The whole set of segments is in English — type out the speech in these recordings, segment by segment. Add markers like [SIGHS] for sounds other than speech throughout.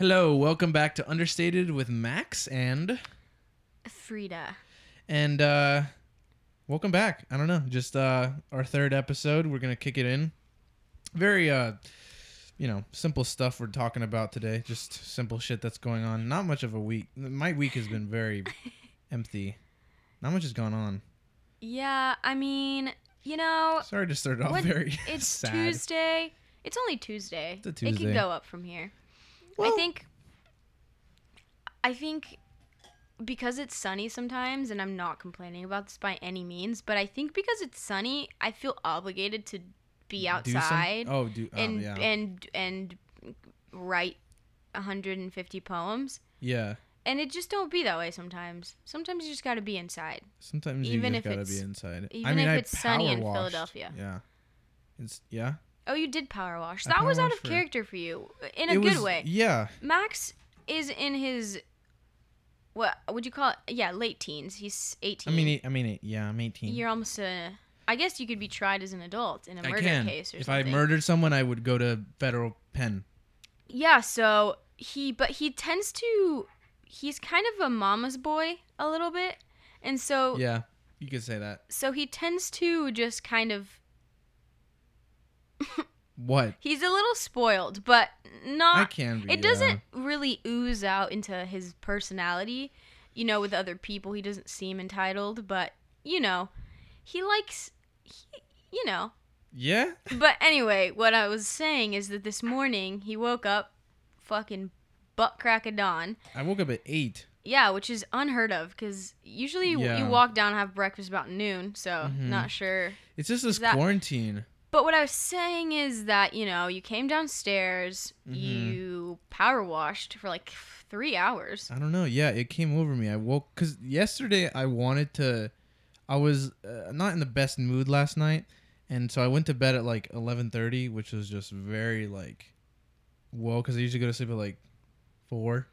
Hello, welcome back to Understated with Max and Frida. and uh welcome back. I don't know, just uh our third episode. We're going to kick it in. Very uh you know, simple stuff we're talking about today. Just simple shit that's going on. Not much of a week. My week has been very [LAUGHS] empty. Not much has gone on. Yeah, I mean, you know, Sorry to start off very it's [LAUGHS] sad. Tuesday. It's only Tuesday. It's a It can go up from here. I think I think because it's sunny sometimes and I'm not complaining about this by any means, but I think because it's sunny, I feel obligated to be outside oh, do oh, and yeah. and and write 150 poems. yeah. And it just don't be that way sometimes. Sometimes you just got to be inside. Sometimes Even you just gotta it's- be inside. I even mean, if I it's sunny in washed. Philadelphia. Yeah. It's yeah. Oh, you did power wash. That was out of character for you in a good was- way. Yeah. Max is in his what would you call it? Yeah, late teens. He's 18. I mean, I mean, yeah, I'm 18. you're almost a I guess you could be tried as an adult in a murder case or if something. If I murdered someone, I would go to federal pen. yeah, so he but he tends to he's kind of a mama's boy a little bit. And so Yeah, you could say that. so he tends to just kind of What? [LAUGHS] he's a little spoiled, but not. I can be. it doesn't really ooze out into his personality you know with other people he doesn't seem entitled but you know he likes he, you know Yeah. but anyway what i was saying is that this morning he woke up fucking butt crack of dawn I woke up at eight. yeah which is unheard of because usually you- Yeah. you walk down and have breakfast about noon so Mhm. not sure It's just this that- quarantine. But what I was saying is that, you know, you came downstairs, Mhm. you power washed for like three hours. I don't know. Yeah, it came over me. I woke because yesterday I wanted to. I was uh, not in the best mood last night, and so I went to bed at like 11:30, which was just very like, whoa. Because I usually go to sleep at like four,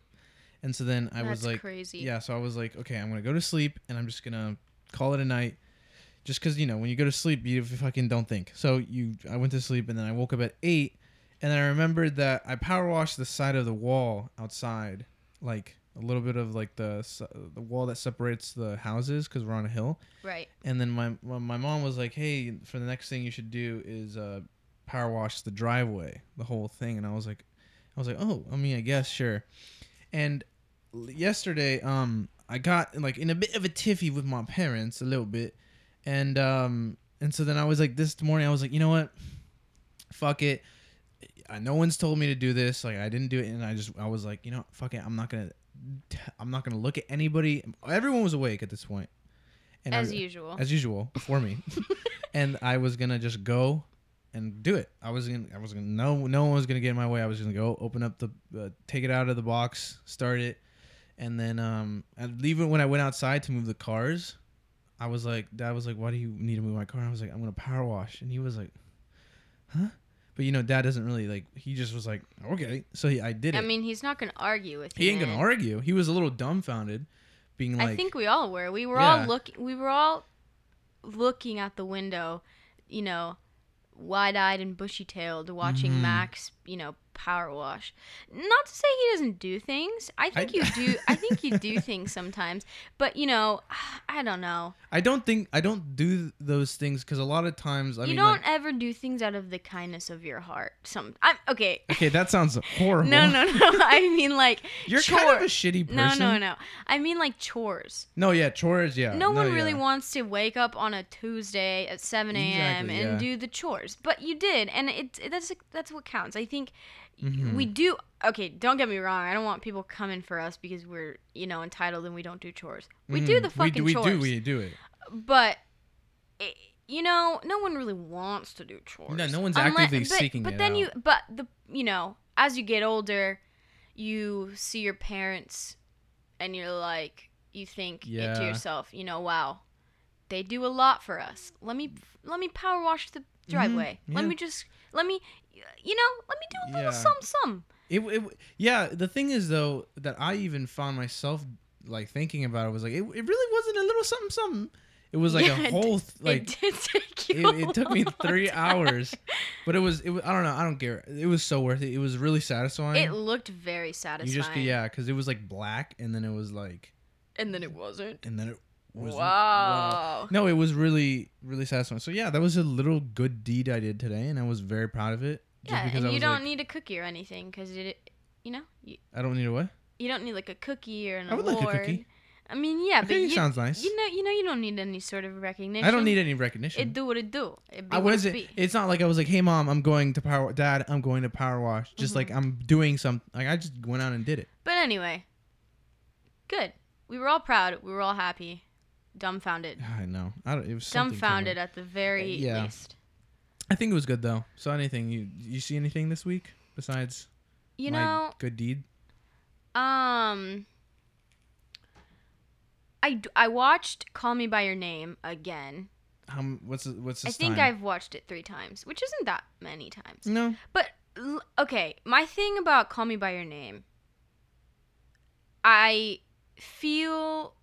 and so then I was like, crazy. Yeah, so I was like, okay, I'm gonna go to sleep and I'm just gonna call it a night. Just because you know when you go to sleep, you fucking don't think. So you, I went to sleep and then I woke up at eight, and then I remembered that I power washed the side of the wall outside, like a little bit of like the the wall that separates the houses because we're on a hill. Right. And then my my my mom was like, hey, for the next thing you should do is uh, power wash the driveway, the whole thing. And I was like, I was like, oh, I mean, I guess sure. And yesterday, um, I got like in a bit of a tiffy with my parents, a little bit, and um, and so then I was like, this morning, I was like, you know what, fuck it. I, no one's told me to do this. Like I didn't do it, and I just I was like, you know, fuck it. I'm not gonna, I'm not gonna look at anybody. Everyone was awake at this point. And As was- usual. as usual before me [LAUGHS] and i was gonna just go and do it i was gonna i was gonna no no one was gonna get in my way i was gonna go open up the uh, take it out of the box start it and then um and even when i went outside to move the cars i was like dad was like why do you need to move my car i was like i'm gonna power wash and he was like huh but you know dad doesn't really like he just was like okay so he, i did it I mean, he's not going to argue with you. he ain't gonna man. argue he was a little dumbfounded being like I think we all were. We were Yeah. all looking we were all looking at the window, you know, wide-eyed and bushy-tailed watching Mhm. Max, you know, power wash. Not to say he doesn't do things. I think I- you do. I think you do [LAUGHS] things sometimes. But, you know, [SIGHS] I don't know. I don't think I don't do those things because a lot of times I you mean don't like- ever do things out of the kindness of your heart. Some I'm okay. okay that sounds [LAUGHS] horrible. No, no, no. [LAUGHS] I mean like You're chore. kind of a shitty person. no, no. No. I mean like chores. No, yeah, chores, yeah. no one really wants to wake up on a Tuesday at 7 a.m. Exactly, and yeah. do the chores, but you did, and it that's that's what counts. I think Mhm. we do. Okay, don't get me wrong. I don't want people coming for us because we're you know entitled and we don't do chores. We do Mhm. the fucking we do, chores, We do, we do it. but. It, you know, no one really wants to do chores. No, no one's Unless- actively but, seeking But it then out. you, but the, you know, as you get older, you see your parents, and you're like, you think it Yeah. to yourself, you know, wow, they do a lot for us. Let me, let me power wash the driveway. Let Mm-hmm. yeah. me just, let me, you know, let me do a little Yeah. some some. It, it, yeah. The thing is though that I even found myself like thinking about it was like it, it really wasn't a little something something. It was like Yeah, a [LAUGHS] whole th- like it did take it, you. it took me three time. hours, but it was it was I don't know I don't care. It was so worth it. It was really satisfying. It looked very satisfying. you just yeah, because it was like black and then it was like And then it wasn't. and then it was Wow. No, it was really really satisfying. So yeah, that was a little good deed I did today, and I was very proud of it. Just Yeah, and you don't like, need a cookie or anything because it, you know, you, I don't need a what? you don't need like a cookie or an I would like award. a cookie. I mean, yeah, but you, sounds nice. you know, you know, you don't need any sort of recognition. I don't need any recognition. it. Do what it do. It be I it wasn't. be. It's not like I was like, "Hey, mom, I'm going to power. Dad, I'm going to power wash." Just like Mm-hmm. I'm doing some. Like I just went out and did it. But anyway, good. We were all proud. We were all happy. Dumbfounded. I know. I don't. It was Dumbfounded at the very Yeah. least. I think it was good though. Saw anything you you see anything this week besides You know, good deed? um, I, I watched Call Me by Your Name again. How what's the- what's I think time? I've watched it three times, which isn't that many times. no. But okay, my thing about Call Me by Your Name, I feel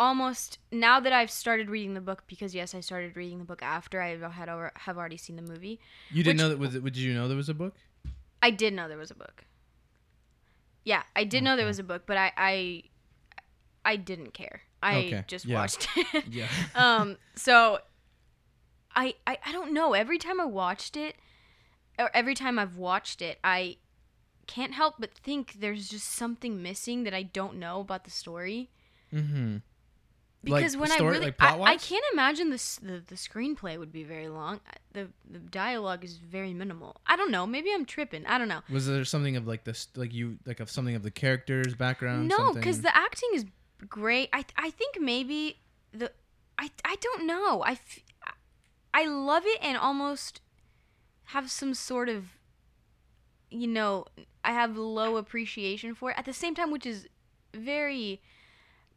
almost now that I've started reading the book because yes, I started reading the book after I had over, have already seen the movie. You didn't know that was it? Did you know there was a book? I did know there was a book. Yeah, I did know there was a book, but I I, I didn't care. I Okay, just yeah. watched it. [LAUGHS] Yeah. [LAUGHS] um so I, I i don't know every time i watched it or every time i've watched it i can't help but think there's just something missing that i don't know about the story mm-hmm. Because Like when story- i really like I, I can't imagine this the, the screenplay would be very long. The the dialogue is very minimal. I don't know. Maybe i'm tripping. I don't know. Was there something of like this, like you, like of something of the characters' background? no because the acting is great. I i think maybe the i i don't know. I f- i love it and almost have some sort of you know i have low appreciation for it. At the same time which is very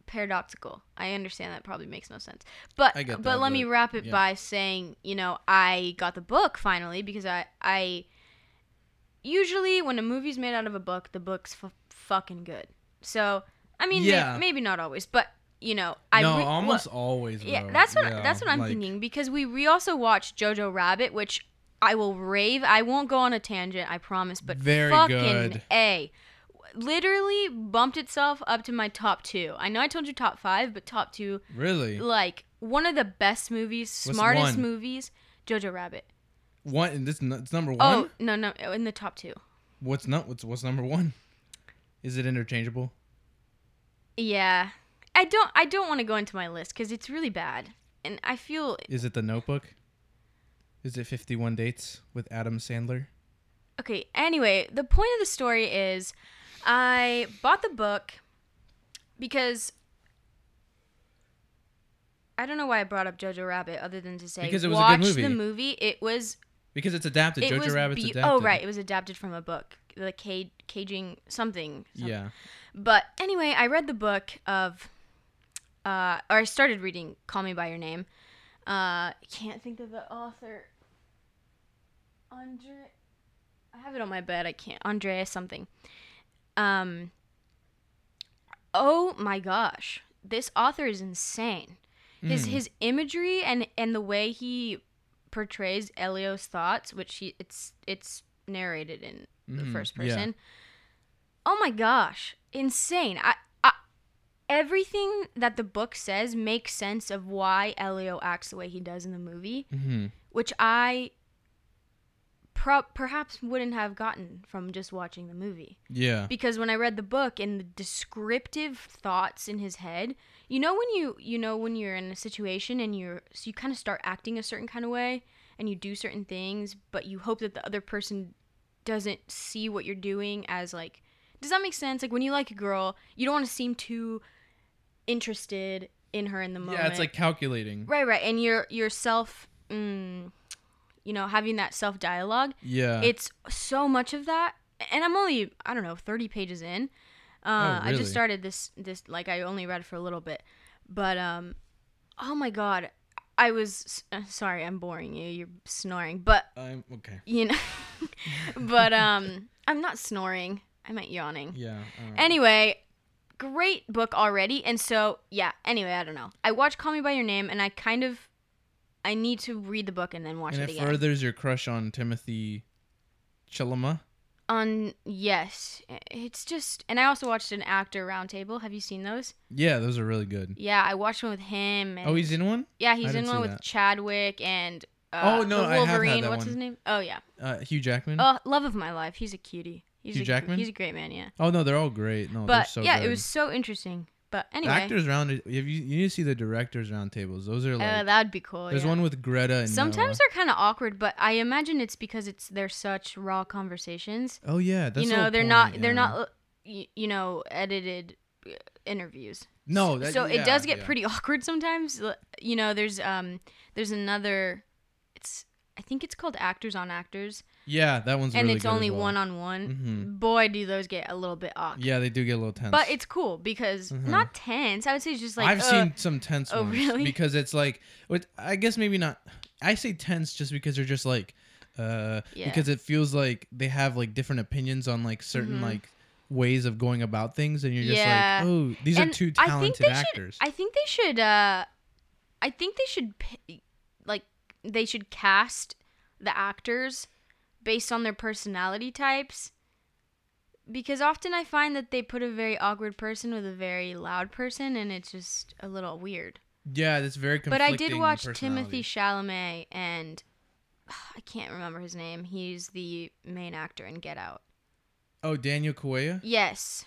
paradoxical i understand that probably makes no sense but but that, let me wrap it yeah. by saying you know i got the book finally because i i usually when a movie's made out of a book the book's f- fucking good so i mean may- Yeah. maybe not always but you know i no, re- almost always. yeah, that's what Yeah, that's what I'm like- thinking because we we also watched Jojo Rabbit, which I will rave. I won't go on a tangent, I promise, but Very fucking good. a, literally bumped itself up to my top two. I know I told you top five, but top two, Really, like one of the best movies, What's smartest one? movies, Jojo Rabbit. one. and This n- it's number oh, one. Oh no no, in the top two. What's not? What's what's number one? Is it interchangeable? Yeah, I don't I don't want to go into my list because it's really bad, and I feel Is it The Notebook? Is it Fifty One Dates with Adam Sandler? Okay, anyway, the point of the story is I bought the book because I don't know why I brought up Jojo Rabbit other than to say Because it was a watch good movie. the movie. It was Because it's adapted. it Jojo was Rabbit's be- adapted. Oh right, it was adapted from a book. The cage caging something, something. Yeah. But anyway, I read the book of, uh, or I started reading "Call Me by Your Name." Uh, can't think of the author. Andre, I have it on my bed. I can't. Andrea something. Um. Oh my gosh, this author is insane. His Mm. his imagery and and the way he portrays Elio's thoughts, which he it's it's narrated in the Mhm, first yeah. person. Oh my gosh, insane! I, I everything that the book says makes sense of why Elio acts the way he does in the movie, Mm-hmm. which I pro- perhaps wouldn't have gotten from just watching the movie. Yeah. Because when I read the book and the descriptive thoughts in his head, you know when you you know when you're in a situation and you're so you kind of start acting a certain kind of way and you do certain things, but you hope that the other person doesn't see what you're doing as like does that make sense? Like when you like a girl, you don't want to seem too interested in her in the moment. Yeah, it's like calculating. right, right, and you're yourself, mm, you know, having that self dialogue Yeah. it's so much of that and i'm only i don't know 30 pages in uh, i Oh, really? just started this this like i only read for a little bit but um oh my god i was uh, sorry i'm boring you you're snoring but I'm okay. you know [LAUGHS] but um i'm not snoring i meant yawning Yeah. alright. anyway great book already. And so, yeah, anyway, I don't know. I watched Call Me By Your Name and I kind of I need to read the book and then watch and it it again. furthers your crush on Timothy Chalamet. On yes, it's just and I also watched an actor roundtable. Have you seen those? Yeah, those are really good. Yeah, I watched one with him. And, Oh, he's in one. yeah, he's I in one with that. Chadwick and uh, Oh, no, the I have had Wolverine. that What's one. his name? Oh yeah, Uh, Hugh Jackman. oh love of my life. He's a cutie. He's Hugh a, Jackman? He's a great man. Yeah, oh no, they're all great. No, they're but so yeah, good. it was so interesting. But The anyway, actors round. If you you need to see the directors roundtables. Those are like. uh, that'd be cool. there's yeah. one with Greta and Sometimes Noah. they're kind of awkward, but I imagine it's because it's they're such raw conversations. Oh yeah, that's you know, whole they're point, not they're not uh, you know edited uh, interviews. No, that, so yeah, it does get yeah. pretty [LAUGHS] awkward sometimes. You know, there's um there's another I think it's called Actors on Actors Yeah, that one's and really it's only well. one on one. Boy, do those get a little bit awkward. Yeah, they do get a little tense. But it's cool because Mhm. not tense. I would say it's just like I've uh, seen some tense oh, ones really? [LAUGHS] because it's like, I guess maybe not. I say tense just because they're just like, uh, Yeah. because it feels like they have like different opinions on like certain Mhm. like ways of going about things, and you're just Yeah. like, oh, these And are two I think talented they actors. Should, I think they should. Uh, I think they should p- they should cast the actors based on their personality types. Because often I find that they put a very awkward person with a very loud person, and it's just a little weird. yeah, that's very. But I did watch Timothy. Chalamet, and I can't remember his name. He's the main actor in Get Out. Oh, Daniel Kaluuya. Yes,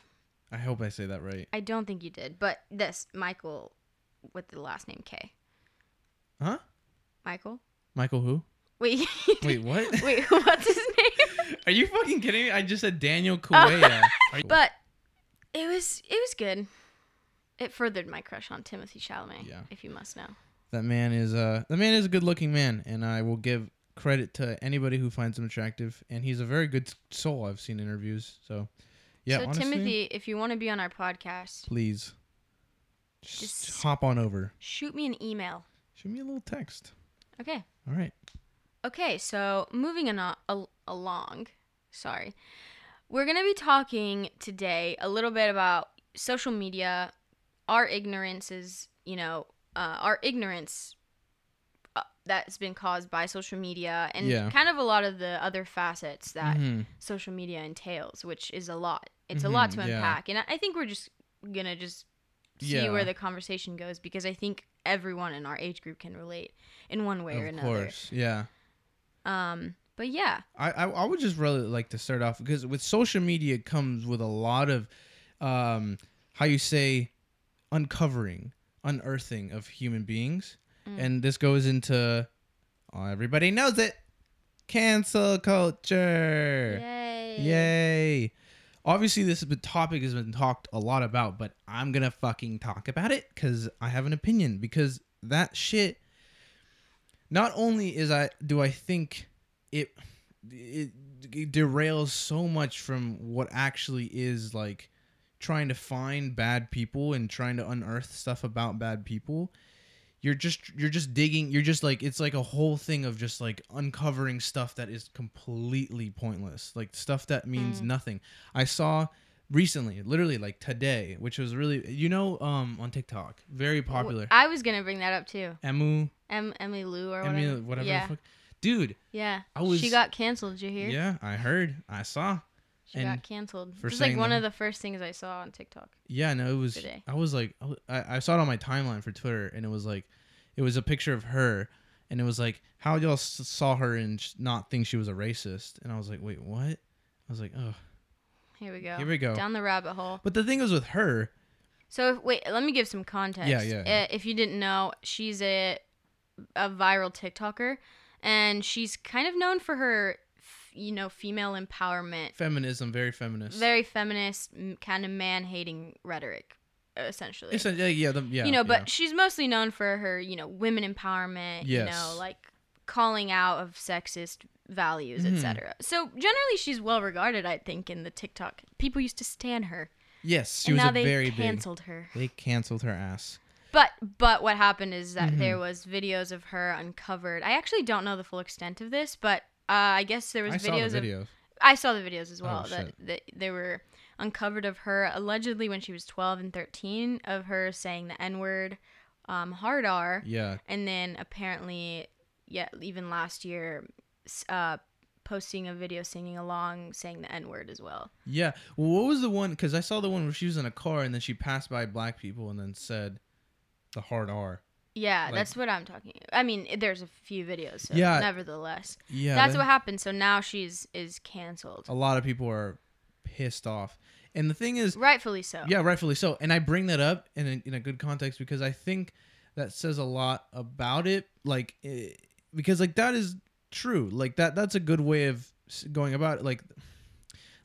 I hope I say that right. I don't think you did, but this Michael with the last name K. Huh? Michael. Michael who? Wait. Wait, [LAUGHS] what? Wait, what's his name? Are you fucking kidding me? I just said Daniel. Are you- [LAUGHS] But it was it was good. It furthered my crush on Timothy Chalamet. Yeah. If you must know. That man is uh that man is a good looking man, and I will give credit to anybody who finds him attractive, and he's a very good soul. I've seen interviews, so yeah. so honestly, Timothy, if you want to be on our podcast, please just, Just- hop on over. shoot me an email. Shoot me a little text. Okay. All right. Okay, so moving on al- along, sorry. We're going to be talking today a little bit about social media, our ignorance is, you know, uh, our ignorance uh, that's been caused by social media and Yeah. kind of a lot of the other facets that Mhm. social media entails, which is a lot. It's a lot Mhm, to yeah. unpack. And I I think we're just going to just see Yeah. where the conversation goes because I think everyone in our age group can relate in one way or another. Of course, yeah. Um, but yeah. I, I I would just really like to start off because with social media comes with a lot of, um, how you say, uncovering, unearthing of human beings, Mm. and this goes into, oh, everybody knows it, cancel culture. Yay. Yay! Obviously, this is- topic has been talked a lot about, but I'm gonna fucking talk about it because I have an opinion. Because that shit, not only is I do I think it, it it derails so much from what actually is like trying to find bad people and trying to unearth stuff about bad people you're just you're just digging you're just like it's like a whole thing of just like uncovering stuff that is completely pointless like stuff that means Mm. nothing i saw recently literally like today which was really you know um on tiktok very popular I was gonna bring that up too. emu Em Emily Lou or Emmy, whatever. whatever Yeah. fuck. dude Yeah. I was- she got canceled. Did you hear? yeah i heard i saw She and got canceled. for It was like one that- of the first things I saw on TikTok. Yeah, no, it was. today. I was like, I I saw it on my timeline for Twitter, and it was like, it was a picture of her, and it was like, how y'all saw her and sh- not think she was a racist, and I was like, wait, what? I was like, oh, Here we go. Here we go. Down the rabbit hole. but the thing is with her, So if, wait, let me give some context. Yeah, yeah, yeah. Uh, if you didn't know, she's a a viral TikToker, and she's kind of known for her, you know, female empowerment, feminism, very feminist. very feminist, kind of man hating rhetoric, essentially. A, yeah, yeah, the, yeah, you know, but yeah. she's mostly known for her, you know, women empowerment, yes. you know, like calling out of sexist values, Mhm. etc. So generally she's well regarded, I think, in the TikTok. People used to stan her. yes, she and was now a they very canceled her. They canceled her ass. But but what happened is that Mhm. there was videos of her uncovered. I actually don't know the full extent of this, but uh, I guess there was I videos the of videos. I saw the videos as well Oh, that, that they were uncovered of her allegedly when she was 12 and 13 of her saying the N word, um, hard R, Yeah. and then apparently, yeah, even last year, uh, posting a video singing along saying the N word as well. Yeah. Well, what was the one? Because I saw the one where she was in a car and then she passed by black people and then said the hard R. Yeah, Like- that's what I'm talking. I mean, there's a few videos, so Yeah. nevertheless, Yeah. that's that- what happened. So now she's is canceled, a lot of people are pissed off. And the thing is, rightfully so. yeah, rightfully so. And I bring that up in a, in a good context because I think that says a lot about it. Like, eh, because like that is true. Like that that's a good way of going about it. Like,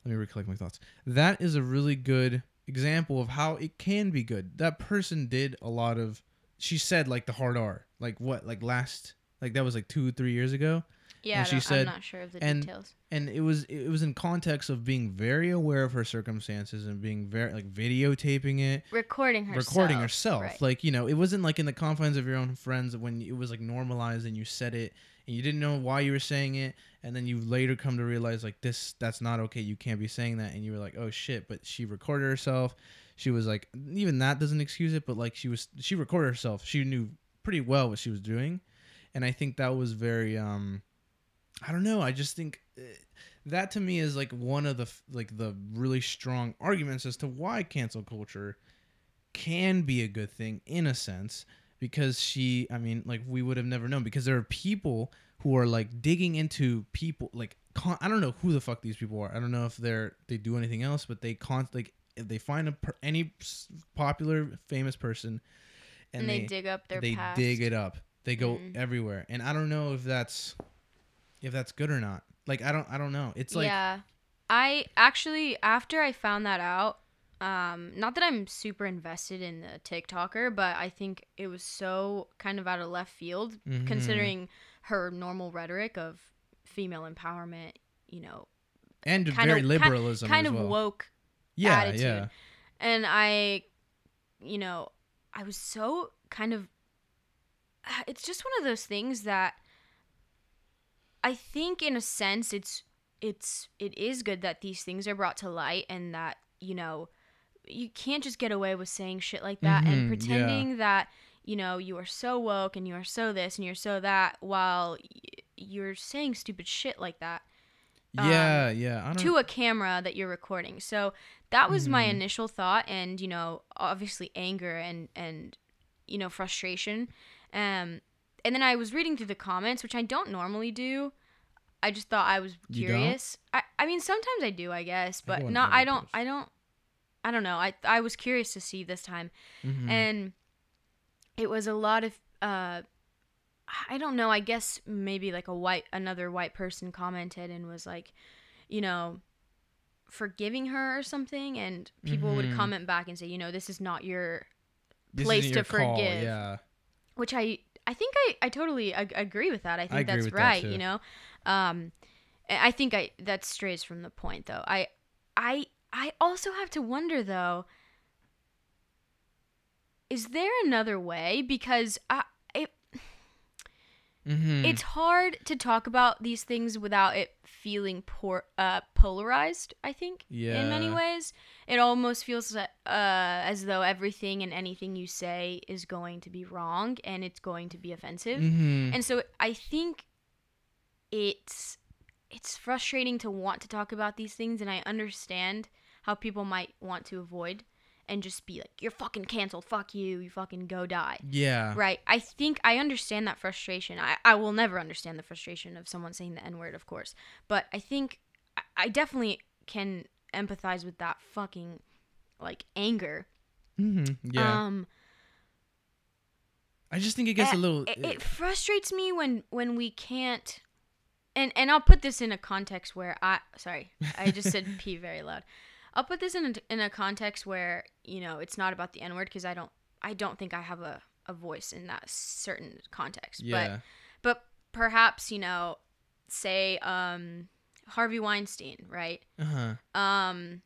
let me recollect my thoughts. That is a really good example of how it can be good. That person did a lot of. She said like the hard R. Like what? Like last. Like that was like two three years ago. Yeah, And she said- I'm not sure of the and- details. and it was it was in context of being very aware of her circumstances and being very like videotaping it. Recording herself. recording herself. Right. like you know it wasn't like in the confines of your own friends when it was like normalized and you said it and you didn't know why you were saying it. And then you later come to realize like this that's not okay. You can't be saying that. And you were like oh shit. But she recorded herself. She was like even that doesn't excuse it but like she was she recorded herself. She knew pretty well what she was doing. And i think that was very um i don't know i just think uh, that to me is like one of the like the really strong arguments as to why cancel culture can be a good thing in a sense because she i mean like we would have never known because there are people who are like digging into people like con- i don't know who the fuck these people are i don't know if they're they do anything else but they con like if they find a per- any popular famous person and, they, dig up their they past. dig it up they go Mhm. everywhere and i don't know if that's if that's good or not like i don't i don't know it's like yeah, I actually after I found that out, um, not that I'm super invested in the TikToker, but I think it was so kind of out of left field Mhm. considering her normal rhetoric of female empowerment. You know, and kind very of- liberalism kind as of woke yeah attitude. yeah and I, you know, I was so kind of. It's just one of those things that I think, in a sense, it's it's it is good that these things are brought to light and that you know you can't just get away with saying shit like that Mhm, and yeah. pretending that you know you are so woke and you are so this and you're so that while y- you're saying stupid shit like that um, yeah yeah i don't to a camera that you're recording. So that was my Mhm. initial thought, and you know, obviously anger and and you know frustration. Um, and then I was reading through the comments, which I don't normally do. I just thought I was curious. I I mean, sometimes I do, I guess, but not. I don't. I don't. I don't know. I I was curious to see this time, Mhm. and it was a lot of uh i don't know i guess maybe like a white another white person commented and was like you know forgiving her or something and people would Mhm. comment back and say you know this is not your This place to your call, forgive. yeah which i i think i i totally ag- agree with that. I think agree that's with that right you know? Um i I think i that strays from the point though. I i i also have to wonder though is there another way? Because i it, mm-hmm. it's hard to talk about these things without it feeling por- uh, polarized i think yeah. in many ways it almost feels uh, as though everything and anything you say is going to be wrong and it's going to be offensive mm-hmm. and so i think it's it's frustrating to want to talk about these things and i understand how people might want to avoid and just be like you're fucking canceled fuck you you fucking go die yeah Right. I think I understand that frustration. I, I will never understand the frustration of someone saying the N word, of course. But I think I, I definitely can empathize with that fucking like anger. mm-hmm. yeah Um i just think it gets a little it, it frustrates me when when we can't and and I'll put this in a context where I sorry, I just said [LAUGHS] p very loud. I'll put this in a, in a context where, you know, it's not about the N word because I don't I don't think I have a a voice in that certain context. But yeah but perhaps you know say um harvey weinstein right uh-huh um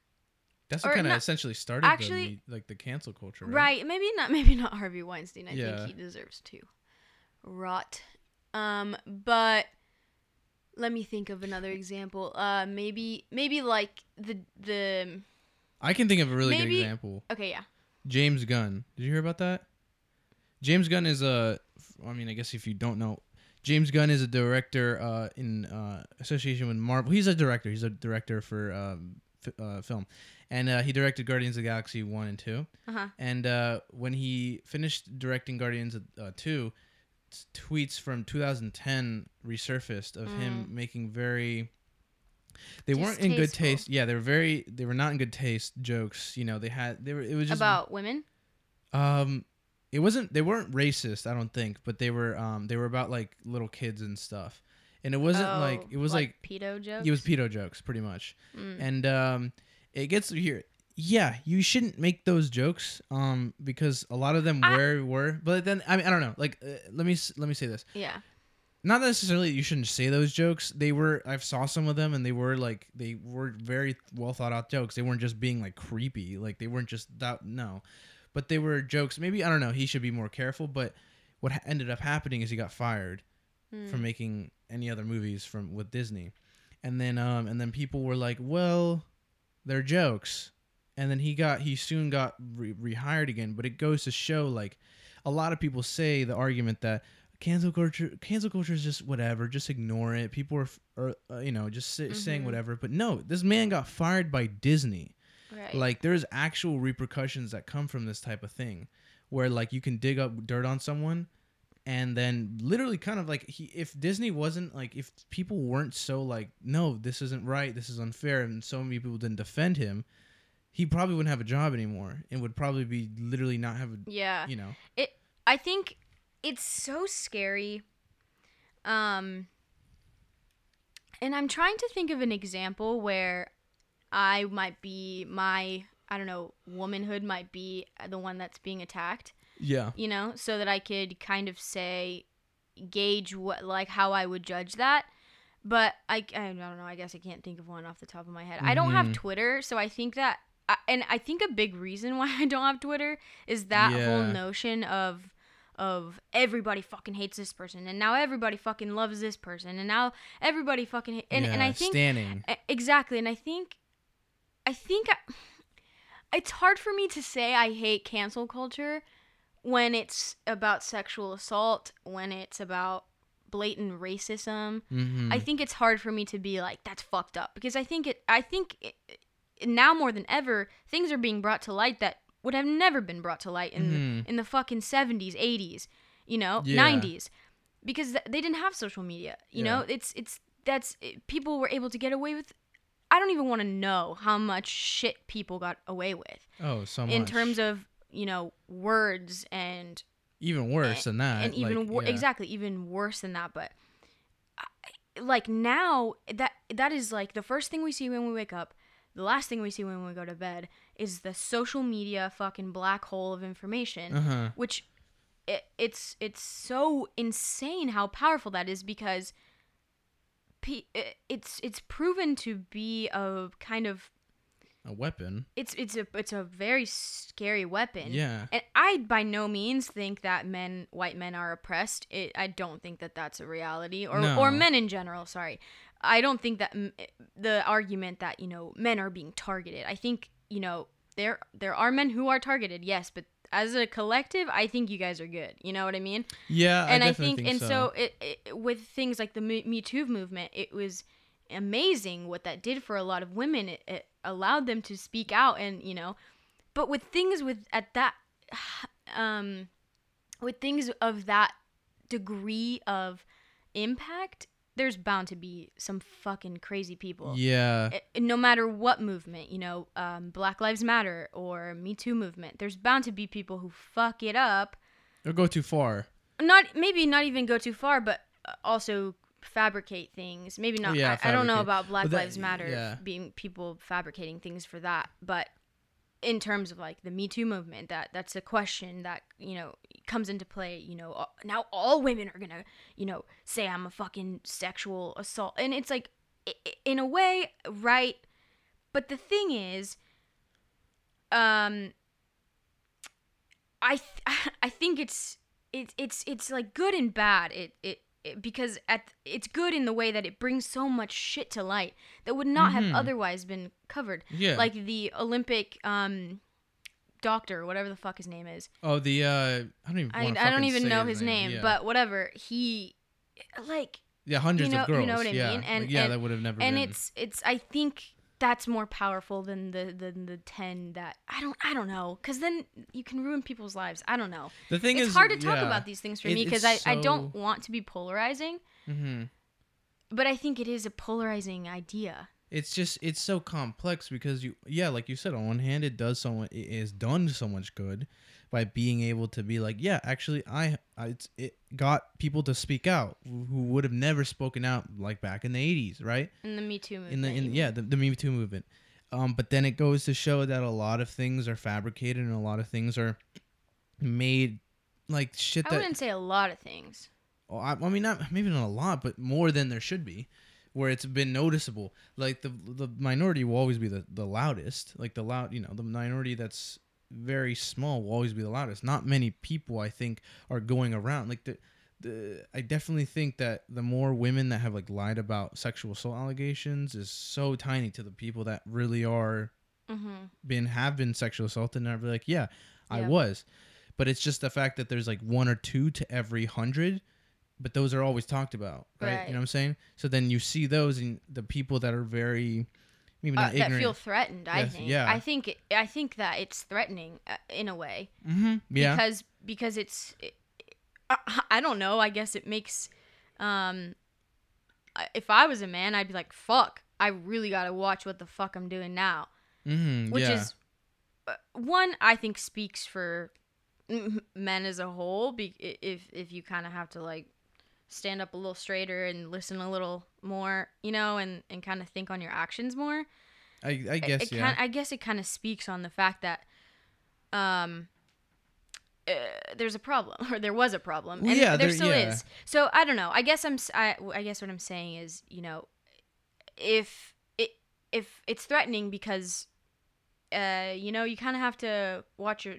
that's what kind of essentially started actually- the, like the cancel culture right. maybe not [LAUGHS] maybe not harvey weinstein i Yeah. think he deserves to rot um but let me think of another example uh maybe maybe like the the I can think of a really Maybe- good example. Okay, yeah. James Gunn. Did you hear about that? James Gunn is a. I mean, I guess if you don't know, James Gunn is a director uh, in uh, association with Marvel. He's a director. He's a director for um, f- uh, film, and uh, he directed Guardians of the Galaxy one and two. Uh huh. And uh, when he finished directing Guardians of, uh, 2, s- tweets from 2010 resurfaced of him Mm. making very. They weren't in good taste. Yeah, they were very. They were not in good taste jokes. You know, they had. They were. It was just About women. Um, it wasn't. They weren't racist. I don't think, but they were. Um, they were about like little kids and stuff. And it wasn't like Oh, it was like, pedo jokes. it was pedo jokes pretty much Mm. and um it gets here yeah you shouldn't make those jokes um because a lot of them I- were were but then i mean i don't know like uh, let me let me say this yeah. not necessarily you shouldn't say those jokes they were i've saw some of them and they were like they were very well thought out jokes they weren't just being like creepy like they weren't just that no but they were jokes maybe i don't know he should be more careful but what ha- ended up happening is he got fired Mm. from making any other movies from with Disney. And then um and then people were like, "Well, they're jokes." And then he got he soon got re- rehired again, but it goes to show like a lot of people say the argument that cancel culture cancel culture is just whatever, just ignore it. People are, are uh, you know, just say, saying whatever. But no, this man got fired by Disney Right. like there's actual repercussions that come from this type of thing where like you can dig up dirt on someone and then literally kind of like he if disney wasn't like if people weren't so like no this isn't right this is unfair and so many people didn't defend him he probably wouldn't have a job anymore and would probably be literally not have a yeah. you know it I think it's so scary. Um and I'm trying to think of an example where I might be my I don't know, womanhood might be the one that's being attacked, yeah you know, so that I could kind of say gauge what like how I would judge that. But I, I don't know. I guess I can't think of one off the top of my head. I don't have Mhm. Twitter, so I think that, I- and I think a big reason [LAUGHS] why I don't have Twitter is that whole notion of of everybody fucking hates this person, and now everybody fucking loves this person, and now everybody fucking ha- and and Yeah, I think standing exactly and i think i think I, it's hard for me to say i hate cancel culture when it's about sexual assault when it's about blatant racism mm-hmm. i think it's hard for me to be like that's fucked up because i think it i think it, now more than ever things are being brought to light that would have never been brought to light in Mhm. in the fucking 70s 80s you know Yeah. 90s because th- they didn't have social media you know it's it's that's it, people were able to get away with i don't even want to know how much shit people got away with. Oh so much. in terms of you know words and even worse than that and even like, wor- yeah. exactly even worse than that but I- like now that that is like the first thing we see when we wake up the last thing we see when we go to bed is the social media fucking black hole of information uh-huh. which it, it's it's so insane how powerful that is because it's it's proven to be a kind of a weapon it's it's a it's a very scary weapon yeah and I by no means think that men, white men, are oppressed. It, I don't think that that's a reality, or No. or men in general. Sorry, I don't think that m- the argument that you know men are being targeted. I think you know there there are men who are targeted, yes, but as a collective, I think you guys are good. You know what I mean? yeah and I, definitely think, and so, it, it with things like the Me Me Too movement, it was amazing what that did for a lot of women. It, it allowed them to speak out, and you know, but with things with at that, [SIGHS] um, with things of that degree of impact, there's bound to be some fucking crazy people. yeah Eh, no matter what movement, you know, um, Black Lives Matter or Me Too movement, there's bound to be people who fuck it up or go too far not maybe not even go too far, but uh, also fabricate things. Maybe not. Yeah, I, I don't know about Black that- Lives Matter yeah. being people fabricating things for that, but in terms of like the Me Too movement, that that's a question that you know comes into play. You know, now all women are gonna you know say I'm a fucking sexual assault, and it's like in a way, right? But the thing is, um, I th- [LAUGHS] I think it's it's it's it's like good and bad. It it- because at it's good in the way that it brings so much shit to light that would not Mhm. have otherwise been covered. Yeah. Like the Olympic um doctor, whatever the fuck his name is. oh, the uh, I don't even. I, I don't even know his name, Yeah. but whatever. He like yeah, hundreds know- of girls. you know what I yeah. mean? And- Like, yeah, and- that would have never and been. it's it's I think that's more powerful than the than the 10 that I don't I don't know cuz then you can ruin people's lives. I don't know. the thing it's is hard to talk yeah. about these things for It- me cuz I I don't want to be polarizing, Mm-hmm. but I think it is a polarizing idea. It's just it's so complex because you yeah like you said on one hand it does so it is done so much good by being able to be like yeah actually i, I it's, it got people to speak out who would have never spoken out like back in the 80s right In the Me Too movement. in the in yeah the, the me too movement um but then it goes to show that a lot of things are fabricated and a lot of things are made like shit I that wouldn't say a lot of things. Oh, I, I mean, not maybe not a lot, but more than there should be, where it's been noticeable. Like the the minority will always be the, the loudest. Like the loud, you know, the minority that's very small will always be the loudest. Not many people, I think, are going around. Like the the I definitely think that the more women that have like lied about sexual assault allegations is so tiny to the people that really are Mhm. been have been sexual assaulted and are like, yeah, I was. But it's just the fact that there's like one or two to every hundred, but those are always talked about, right? Right. You know what I'm saying? So then you see those and the people that are very, maybe Uh, not that feel threatened, I Yes, think. yeah. I think it, I think that it's threatening uh, in a way. mm-hmm. Yeah. because because it's it, I, I don't know i guess it makes um if i was a man i'd be like fuck i really gotta watch what the fuck i'm doing now mm-hmm. which yeah. is uh, one i think speaks for men as a whole be, if if you kind of have to like stand up a little straighter and listen a little more you know and and kind of think on your actions more I, I guess it yeah. Kind, I guess it kind of speaks on the fact that um uh, there's a problem [LAUGHS] or there was a problem Well, and yeah, there there- still yeah. is. So I don't know. I guess I'm I, I guess what I'm saying is, you know, if it if it's threatening because uh you know, you kind of have to watch your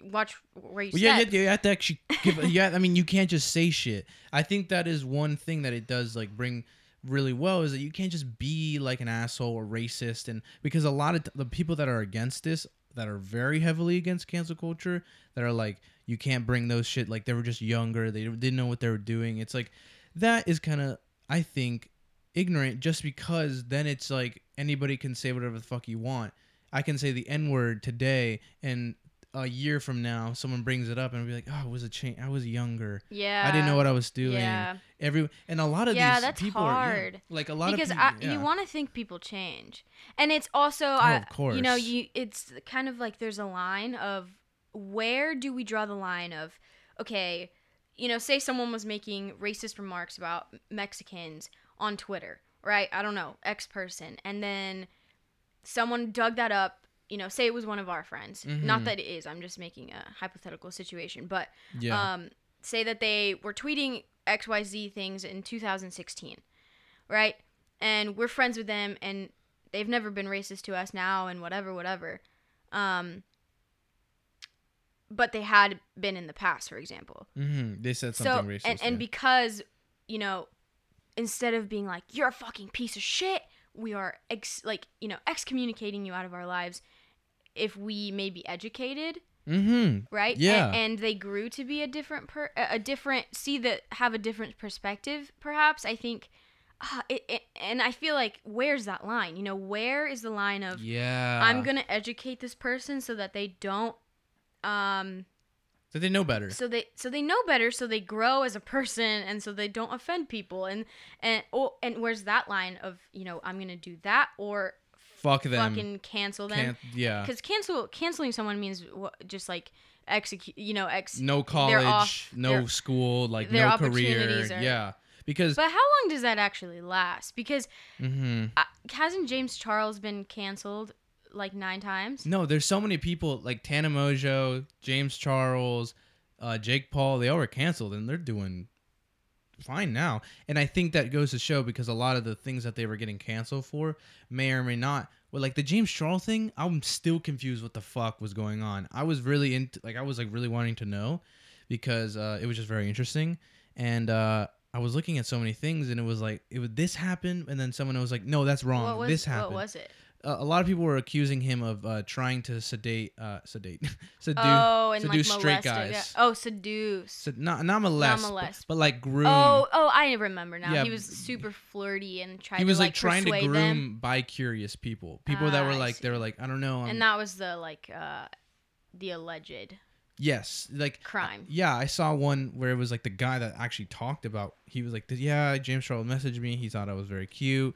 watch where you Well, yeah, yeah, you have to actually give. [LAUGHS] yeah, I mean, you can't just say shit. I think that is one thing that it does like bring really well is that you can't just be like an asshole or racist, and because a lot of the people that are against this, that are very heavily against cancel culture, that are like you can't bring those shit. Like they were just younger, they didn't know what they were doing. It's like that is kind of I think ignorant just because then it's like anybody can say whatever the fuck you want. I can say the N word today, and a year from now, someone brings it up and I'll be like, "Oh, it was a change. I was younger. yeah. I didn't know what I was doing." Yeah. Every and a lot of Yeah, these that's people are hard. yeah, like a lot because of I, yeah. you want to think people change, and it's also oh, I, of course. you know you it's kind of like there's a line of where do we draw the line of okay, you know, say someone was making racist remarks about Mexicans on Twitter, right? I don't know, X person, and then someone dug that up. You know, say it was one of our friends. Not Mhm. that it is. I'm just making a hypothetical situation, but yeah. um, say that they were tweeting XYZ things in 2016, right? And we're friends with them and they've never been racist to us now and whatever, whatever. Um, but they had been in the past, for example. hmm They said So, something racist. and, and yeah. because, you know, instead of being like, you're a fucking piece of shit, we are, ex- like, you know, excommunicating you out of our lives if we may be educated Mhm. right? Yeah. And, and they grew to be a different per a a different see that have a different perspective. Perhaps I think, uh, it, it and I feel like where's that line? You know, where is the line of yeah. I'm gonna educate this person so that they don't, um, So they know better. so they so they know better, so they grow as a person, and so they don't offend people, and and oh, and where's that line of you know I'm gonna do that or Fuck them. fucking cancel them Can't, yeah. because cancel canceling someone means just like execute you know ex No college, off- no school, like no career. are- Yeah. Because but how long does that actually last because mhm. uh, hasn't james charles been canceled like nine times No, there's so many people like Tana Mongeau, James Charles, uh, Jake Paul. They all were canceled, and they're doing fine now. And I think that goes to show because a lot of the things that they were getting canceled for may or may not. Well, like the James Charles thing, I'm still confused what the fuck was going on. I was really into, like, I was like really wanting to know because uh, it was just very interesting. and uh, I was looking at so many things, and it was like it would this happened, and then someone was like, no, that's wrong. what was this happened. what was it? Uh, a lot of people were accusing him of uh, trying to sedate, uh, sedate, [LAUGHS] seduce, oh, and like seduce straight a guy- guys. Oh, seduce. sed- not not molest, molest. But, but like groom. Oh, oh, I remember now. Yeah, he was super flirty and tried he was to like, like, trying to groom them. bi-curious people, people that Ah, were like they were like I don't know, I'm, and that was the like uh the alleged yes, like crime. Yeah, I saw one where it was like the guy that actually talked about. He was like, "Yeah, James Charles messaged me. He thought I was very cute,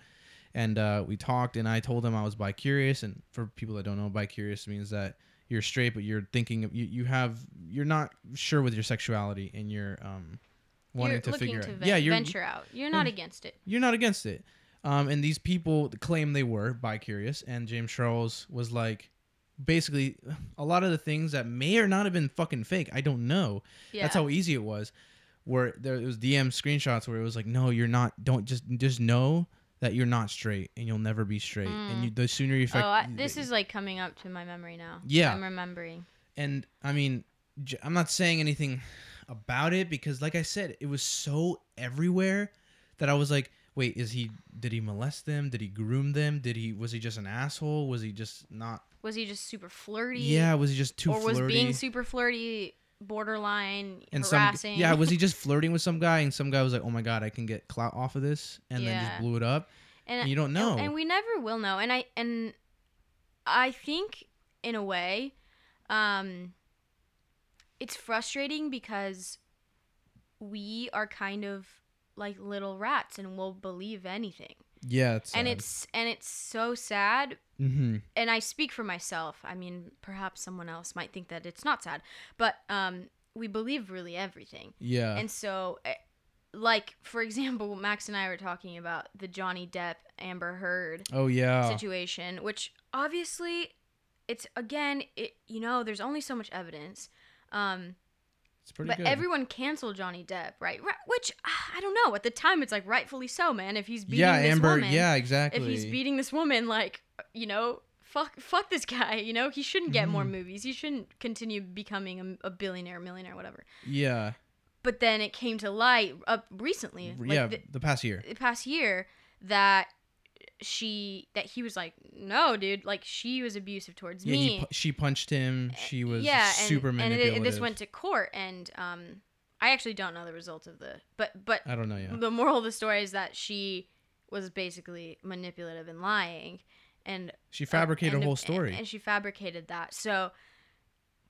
and uh, we talked. And I told him I was bi curious. And for people that don't know, bi curious means that you're straight, but you're thinking you you have you're not sure with your sexuality, and you're um wanting you're to figure to out. ven- yeah, you're venture out. You're not against it. you're not against it. Um, and these people claim they were bi curious, and James Charles was like. Basically, a lot of the things that may or not have been fucking fake, I don't know. Yeah. That's how easy it was. Where there it was DM screenshots where it was like, no, you're not. Don't just just know that you're not straight and you'll never be straight. And you, mm. the sooner you Oh, affect, I, this is like coming up to my memory now. Yeah. I'm remembering. and I mean, j- I'm not saying anything about it because, like I said, it was so everywhere that I was like, wait, is he? Did he molest them? Did he groom them? Did he? Was he just an asshole? Was he just not? Was he just super flirty? Yeah. Was he just too or was flirty? being super flirty borderline and harassing? some yeah was he [LAUGHS] just flirting with some guy and some guy was like oh my god i can get clout off of this and then just blew it up and and you don't know. and, we never will know. And I and I think in a way, um, it's frustrating because we are kind of like little rats and will believe anything. yeah it's And it's and it's so sad mm-hmm. and I speak for myself. I mean, perhaps someone else might think that it's not sad, but um, we believe really everything. yeah And so, eh, like for [LAUGHS] example, Max and I were talking about the Johnny Depp Amber Heard oh yeah situation, which obviously, it's again, it you know, there's only so much evidence. Um, it's pretty but good everyone canceled Johnny Depp, right? Right? Which ah, I don't know. At the time, it's like rightfully so, man. If he's beating yeah this amber woman, yeah exactly if he's beating this woman, like you know, fuck, fuck this guy. You know, he shouldn't get more Mhm. movies. He shouldn't continue becoming a, a billionaire, millionaire, whatever. yeah But then it came to light up recently, like yeah the, the past year the past year, that she that he was like, no, dude, like she was abusive towards yeah me. he, she punched him she was yeah, super and, manipulative And it, this went to court, and um, I actually don't know the results of the, but but i don't know yeah the moral of the story is that she was basically manipulative and lying, and she fabricated and- a whole story and, she fabricated that. So,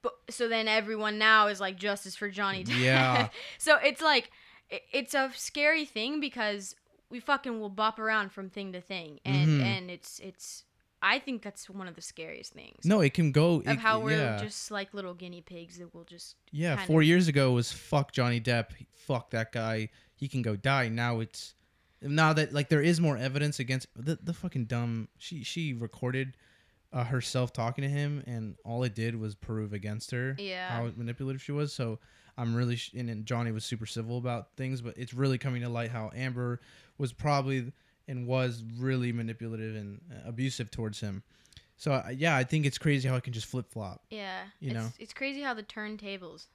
but so then everyone now is like justice for Johnny Depp. Yeah. [LAUGHS] so it's like it, it's a scary thing because we fucking will bop around from thing to thing, and Mhm. and it's it's. I think that's one of the scariest things. no it can go Of it, how we're yeah just like little guinea pigs that will just yeah four of- years ago was fuck johnny depp fuck that guy he can go die now it's now that like there is more evidence against the, the fucking dumb she she recorded uh, herself talking to him and all it did was prove against her Yeah. how manipulative she was so i'm really sh- and, and johnny was super civil about things but it's really coming to light how amber was probably and was really manipulative and uh, abusive towards him so uh, yeah i think it's crazy how it can just flip-flop yeah. You it's, know. it's crazy how the turntables.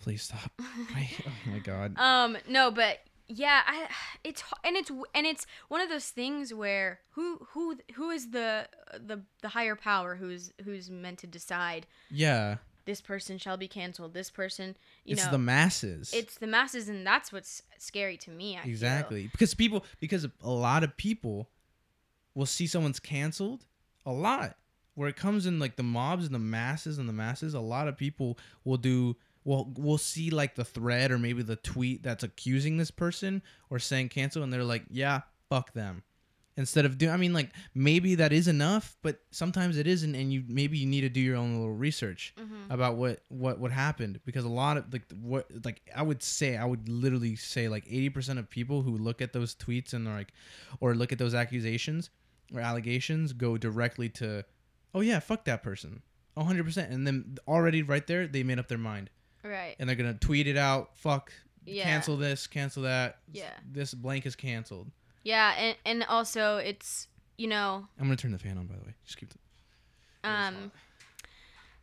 please stop I, [LAUGHS] [LAUGHS] oh my god Um, no, but yeah, I [SIGHS] it's and it's and it's one of those things where who who who is the the the higher power who's who's meant to decide yeah this person shall be canceled, this person, you it's know, the masses it's the masses, and that's what's scary to me. I feel. exactly because people because a lot of people will see someone's canceled a lot where it comes in like the mobs and the masses and the masses a lot of people will do will will see like the thread or maybe the tweet that's accusing this person or saying cancel and they're like yeah fuck them. Instead of doing i mean like maybe that is enough but sometimes it isn't and you maybe you need to do your own little research Mhm. about what what what happened because a lot of like what like I would say I would literally say like 80% of people who look at those tweets and like or look at those accusations or allegations go directly to oh yeah fuck that person. 100% and then already right there they made up their mind Right. And they're gonna tweet it out. Fuck. Yeah. Cancel this. Cancel that. Yeah. This blank is canceled. Yeah, and and also it's you know. I'm gonna turn the fan on by the way. Just keep. The, um.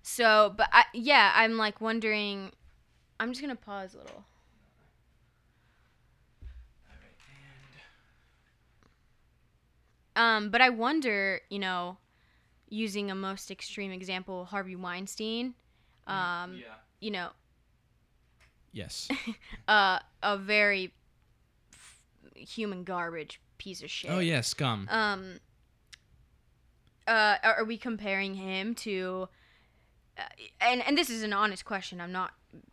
So, but I yeah, I'm like wondering. I'm just gonna pause a little. Um, but I wonder, you know, using a most extreme example, Harvey Weinstein. Mm, um, yeah. You know, Yes. [LAUGHS] uh, a very f- human garbage piece of shit. oh yeah, scum. Um. Uh, are we comparing him to? Uh, and and this is an honest question. I'm not,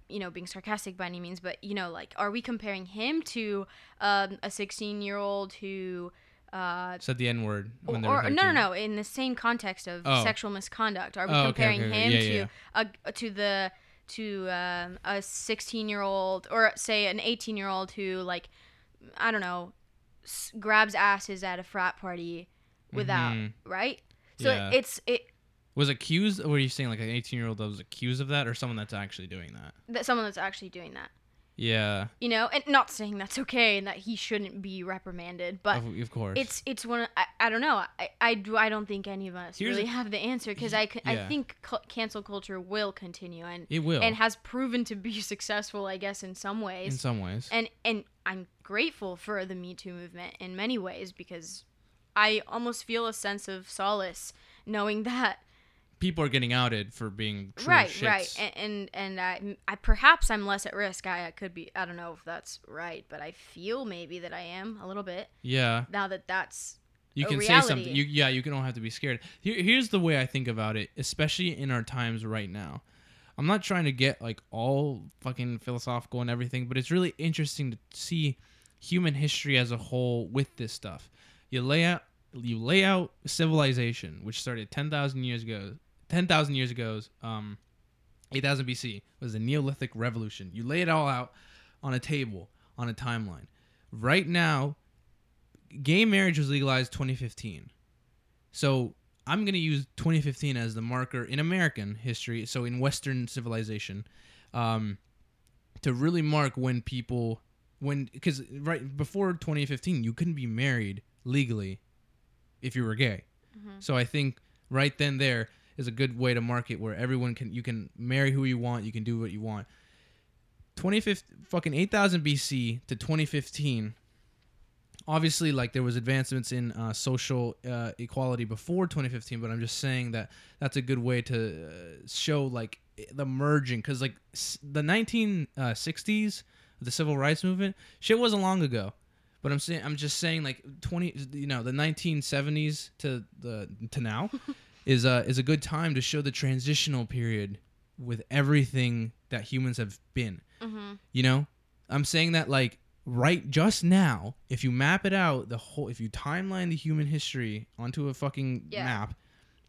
you know, being sarcastic by any means, but you know, like, are we comparing him to um, a 16 year old who? Uh, Said the N word or, or no, no, no. In the same context of Oh. sexual misconduct, are we Oh, okay, comparing okay, okay. him Yeah, to yeah, a to the to um, a sixteen-year-old or say an eighteen-year-old who like I don't know s- grabs asses at a frat party without Mhm. right? So Yeah. it's it Was accused? Or were you saying like an 18 year old that was accused of that, or someone that's actually doing that? that someone that's actually doing that. Yeah, You know, and not saying that's okay and that he shouldn't be reprimanded, but of, of course. it's it's one of, I, I don't know I, I do I don't think any of us Here's really a- have the answer because I Yeah. think cu- cancel culture will continue and it will and has proven to be [LAUGHS] successful I guess in some ways. in some ways. and and I'm grateful for the Me Too movement in many ways because I almost feel a sense of solace knowing [LAUGHS] that People are getting outed for being right shits. right and and, and I, I perhaps I'm less at risk I, I could be I don't know if that's right but I feel maybe that I am a little bit yeah, now that that's you can say something. You, yeah, you don't have to be scared. Here, here's the way I think about it, especially in our times right now. I'm not trying to get like all fucking philosophical and everything, but it's really interesting to see human history as a whole with this stuff. You lay out you lay out civilization, which started 10,000 years ago. 10,000 years ago, um, 8000 BC was the Neolithic Revolution. You lay it all out on a table, on a timeline. Right now, gay marriage was legalized 2015. So I'm going to use 2015 as the marker in American history, so in Western civilization, um, to really mark when people, when, because right before 2015, you couldn't be married legally if you were gay. So I think right then there is a good way to market where everyone can, you can marry who you want, you can do what you want. 2015, fucking 8000 BC to 2015 obviously like there was advancements in uh, social uh, equality before 2015 but i'm just saying that that's a good way to uh, show like the merging because like s- the 1960s the civil rights movement shit wasn't long ago but i'm saying i'm just saying like 20 you know the 1970s to the to now [LAUGHS] is uh is a good time to show the transitional period with everything that humans have been mm-hmm. you know, I'm saying that like right just now, if you map it out, the whole if you timeline the human history onto a fucking Yeah. map,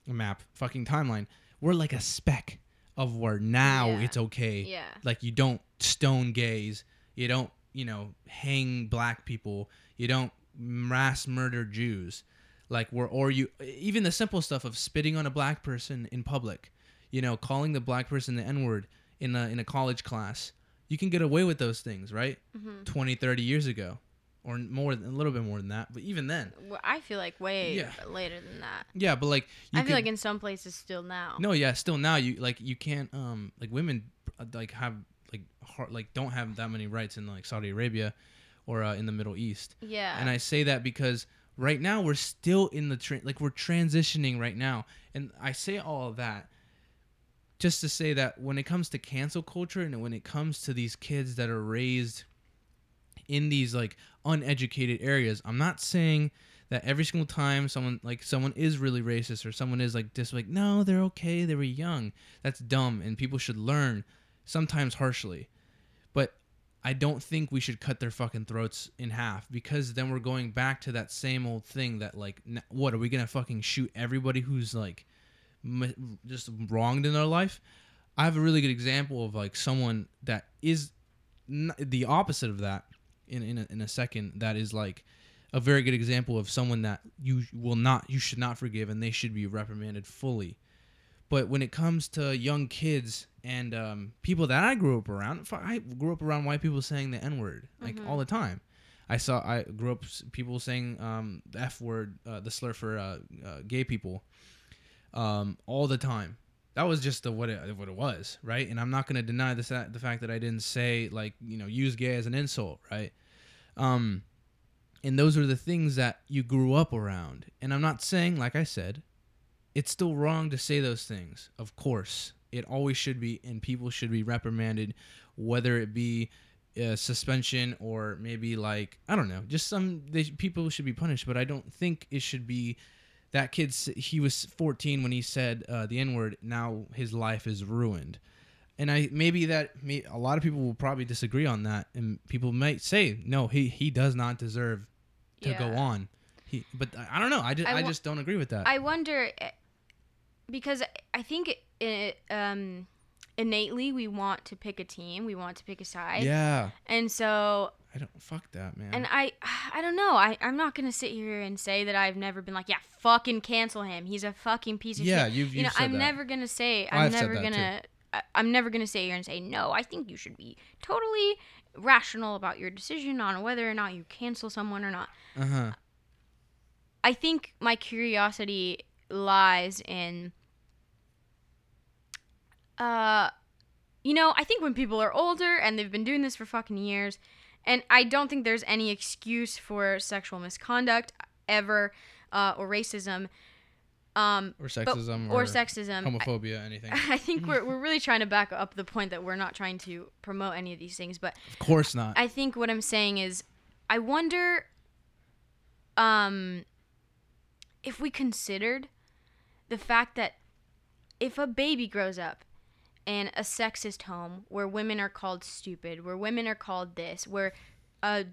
a map, fucking timeline, we're like a speck of where now Yeah. it's okay. yeah Like you don't stone gays, you don't, you know, hang black people, you don't mass murder Jews. Like we're or you even the simple stuff of spitting on a black person in public, you know, calling the black person the N-word in a in a college class. You can get away with those things, right? mm-hmm. 20, 30 years ago or more than a little bit more than that, but even then. Well, I feel like way Yeah. later than that. Yeah, but like you I feel could- like in some places still now. No, yeah, still now you like you can't um like women uh, like have like hard, like don't have that many rights in like Saudi Arabia or uh, in the Middle East. Yeah. And I say that because right now we're still in the tra- like we're transitioning right now. And I say all of that just to say that when it comes to cancel culture and when it comes to these kids that are raised in these like uneducated areas, I'm not saying that every single time someone like someone is really racist or someone is like just like no, they're okay, they were young. That's dumb and people should learn sometimes harshly. I don't think we should cut their fucking throats in half because then we're going back to that same old thing that like what are we going to fucking shoot everybody who's like m- just wronged in their life? I have a really good example of like someone that is n- the opposite of that in in a, in a second that is like a very good example of someone that you will not you should not forgive and they should be reprimanded fully but when it comes to young kids and um, people that I grew up around, I grew up around white people saying the N word like Mhm. all the time. I saw I grew up people saying um, the F word, uh, the slur for uh, uh, gay people, um, all the time. That was just the what it what it was, right? And I'm not gonna deny the the fact that I didn't say like you know use gay as an insult, right? Um, and those are the things that you grew up around. And I'm not saying, like I said, it's still wrong to say those things. Of course, it always should be, and people should be reprimanded, whether it be uh, suspension or maybe like I don't know, just some they, people should be punished. But I don't think it should be that kid. He was 14 when he said uh, the N word. Now his life is ruined. And I maybe that may, a lot of people will probably disagree on that, and people might say no, he he does not deserve to go on. He, but I, don't know. I just I I, just don't agree with that. I wonder eh, because I think it, um, innately we want to pick a team, we want to pick a side, yeah, and so I don't fuck that man. and I [SIGHS] I don't know. I I'm not gonna sit here and say that I've never been like yeah fucking cancel him. He's a fucking piece of yeah, shit. you've, you you've know I'm that. never gonna say I've I'm never gonna I, I'm never gonna sit here and say no. I think you should be totally rational about your decision on whether or not you cancel someone or not. Uh huh. I think my curiosity lies in uh you know, I think when people are older and they've been doing this for fucking years and I don't think there's any excuse for sexual misconduct ever uh, or racism um Or sexism or, or, sexism. I- homophobia, anything. [LAUGHS] I think we're, we're really trying to back up the point that we're not trying to promote any of these things, but Of course not. I think what I'm saying is, I wonder, um, if we considered the fact that if a baby grows up in a sexist home where women are called stupid, where women are called this, where, uh,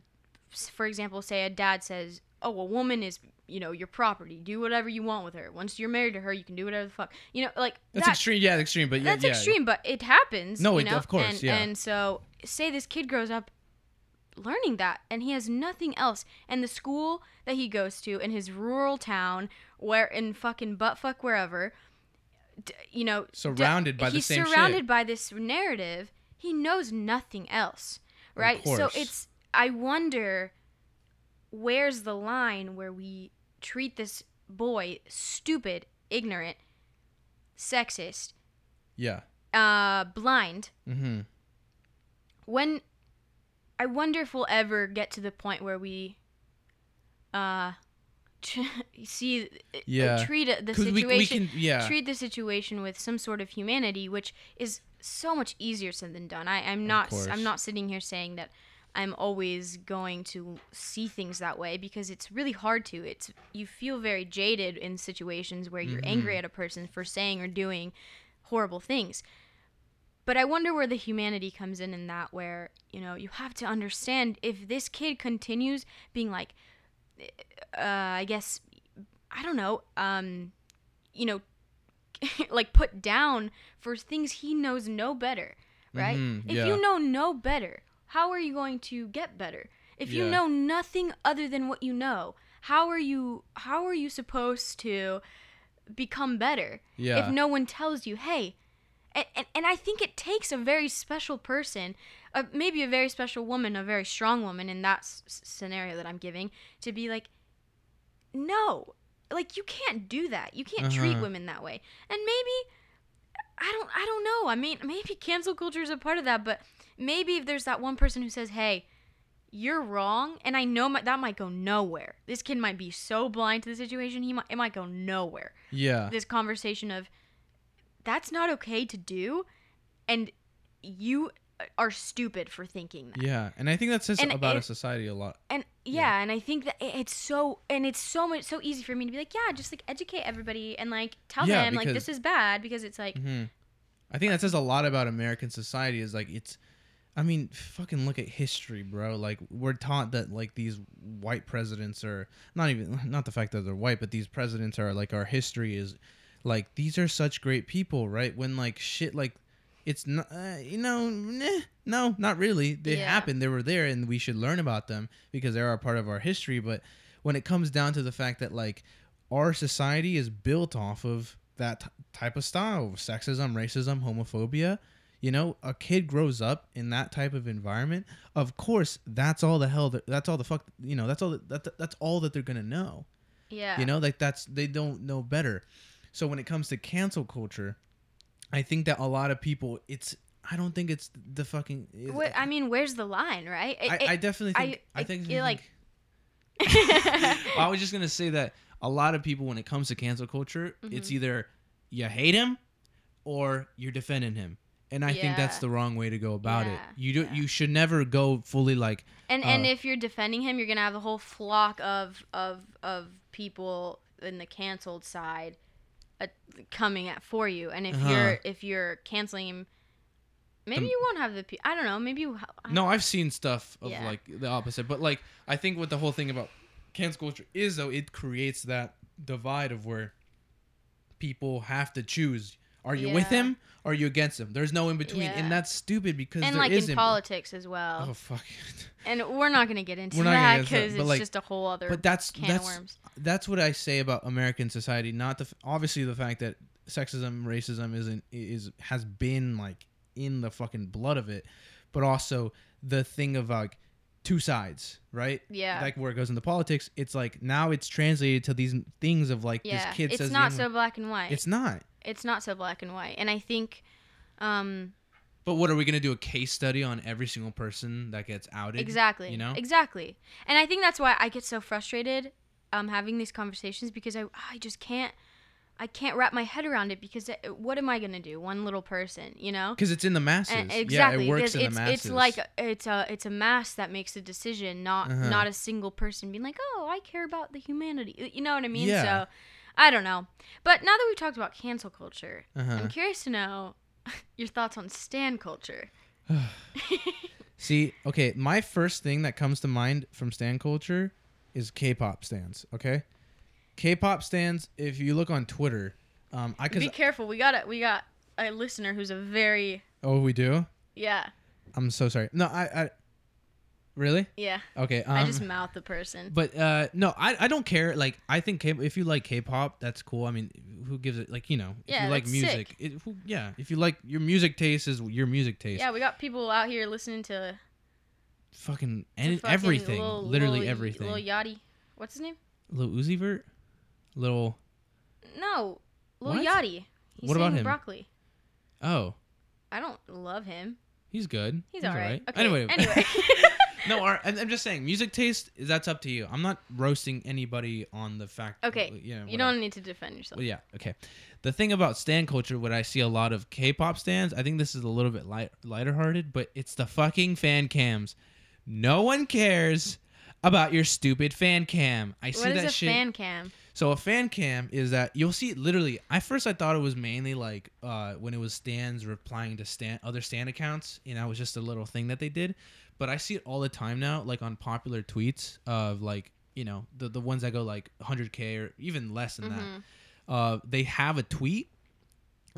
for example, say a dad says, "Oh, a woman is." You know, your property. Do whatever you want with her. Once you're married to her, you can do whatever the fuck. You know, like that's that, extreme. Yeah, extreme. But yeah, that's yeah. extreme, but it happens. No, it- know? of course, and, yeah. And so, say this kid grows up learning that, and he has nothing else, and the school that he goes to in his rural town, where in fucking buttfuck wherever, you know, d- Surrounded by the he's same surrounded shit. by this narrative. He knows nothing else, right? So it's. I wonder, where's the line where we treat this boy stupid, ignorant, sexist, Yeah. uh, blind. Mm-hmm. When I wonder if we'll ever get to the point where we uh [LAUGHS] see uh, treat it- the 'Cause we, situation we can. Yeah. treat the situation with some sort of humanity, which is so much easier said than done. I, I'm not. I'm not sitting here saying that I'm always going to see things that way because it's really hard to. It's you feel very jaded in situations where you're Mm-hmm. angry at a person for saying or doing horrible things. But I wonder where the humanity comes in in that where, you know, you have to understand if this kid continues being like uh I guess I don't know, um you know, [LAUGHS] like put down for things he knows no better, right? Mhm, If yeah. you know no better, how are you going to get better? If you know nothing other than what you know, how are you how are you supposed to become better Yeah. if no one tells you, "Hey, and, and, and I think it takes a very special person, uh, maybe a very special woman, a very strong woman in that s- scenario that I'm giving, to be like, no, like you can't do that. You can't treat Uh-huh. women that way. And maybe, I don't, I don't know. I mean, maybe cancel culture is a part of that, but maybe if there's that one person who says, hey, you're wrong, and I know my, that might go nowhere. This kid might be so blind to the situation, he might, it might go nowhere yeah. this conversation of that's not okay to do and you are stupid for thinking that Yeah. And I think that says And about it- a society a lot. and yeah, and i think that it's so and it's so much so easy for me to be like yeah just like educate everybody and like tell Yeah, them like this is bad because it's like hmm I think that says a lot about American society. Is like it's. I mean, fucking look at history, bro. Like we're taught that like these white presidents are not even [LAUGHS] not the fact that they're white, but these presidents are like our history is like these are such great people, right? When like shit like it's not uh, you know nah, no not really. They Yeah. happened they were there and we should learn about them because they are a part of our history. But when it comes down to the fact that like our society is built off of that t- type of style sexism racism homophobia you know a kid grows up in that type of environment of course that's all the hell that, that's all the fuck you know that's all that, that that's all that they're gonna know. Yeah. You know like that's they don't know better. So when it comes to cancel culture i think that a lot of people it's i don't think it's the fucking it- Wh- i mean where's the line right It- I, it- I definitely I- think i, it- think it, like, [LAUGHS] I was just gonna say that a lot of people, when it comes to cancel culture, it's Mhm. either you hate him or you're defending him, and I think that's the wrong way to go about it. You do yeah. you should never go fully like And and Uh, if you're defending him, you're gonna have a whole flock of of of people in the canceled side uh, coming at for you. And if Uh-huh. you're if you're canceling maybe Um, you won't have the. pe- I don't know. Maybe you. ha- No, I've seen stuff of Yeah. like the opposite, but like I think what the whole thing about cancel culture is though, it creates that divide of where people have to choose: are you with him or are you against him? There's no in between, Yeah. and that's stupid because and there like isn't. in politics as well. Oh fuck! [LAUGHS] And we're not gonna get into that get into that, because it's like- just a whole other but that's can that's of worms. that's what I say about American society. Not the f- obviously the fact that sexism, racism isn't is has been like in the fucking blood of it, but also the thing of like two sides, right? Yeah. Like where it goes into politics, it's like now it's translated to these things of like yeah. this kid it's says the not so black and white. It's not. it's not so black and white. And I think, um, But what are we gonna do? A case study on every single person that gets outed? exactly, You know. exactly. And I think that's why I get so frustrated, um, having these conversations because I I just can't. I can't wrap my head around it because it, what am I gonna do? One little person, you know? Because it's in the masses. And yeah, exactly, it works in the it's masses. it's like it's a it's a mass that makes a decision, not Uh-huh. not a single person being like, oh, I care about the humanity. You know what I mean? Yeah. So, I don't know. But now that we've talked about cancel culture, Uh-huh. I'm curious to know [LAUGHS] your thoughts on stan culture. [SIGHS] [LAUGHS] See, okay, my first thing that comes to mind from stan culture is K-pop stans. Okay, K-pop stans. If you look on Twitter, um, I cause Be careful. We got a we got a listener who's a very oh we do. yeah I'm so sorry. No, I, I really yeah. okay. Um, I just mouth the person. But uh, no, I, I don't care. Like I think K- if you like K-pop, that's cool. I mean, who gives it? Like you know, if Yeah, you like music, it, who, yeah. If you like your music taste is your music taste. Yeah, we got people out here listening to, Fucking and fucking everything, Lil- literally Lil- everything. Lil Yachty. What's his name? Lil Uzi Vert, little No, Lil What? Yachty. He What about him? Broccoli. oh, I don't love him. he's good. He's, all right. Okay. Anyway, Anyway. [LAUGHS] [LAUGHS] no, our, I'm, just saying, music taste is that's up to you. I'm not roasting anybody on the fact. Okay, you whatever. don't need to defend yourself. Well, yeah, okay. The thing about stan culture, what I see a lot of K-pop stans, I think this is a little bit light, lighter hearted, but it's the fucking fan cams. No one cares about your stupid fan cam. I see What is that a shit. fan cam? So a fan cam is that you'll see literally. I first, I thought it was mainly like uh, when it was stands replying to stan other stan accounts. You know, it was just a little thing that they did. But I see it all the time now, like on popular tweets of like you know the the ones that go like 100k or even less than Mhm. that. Uh, they have a tweet.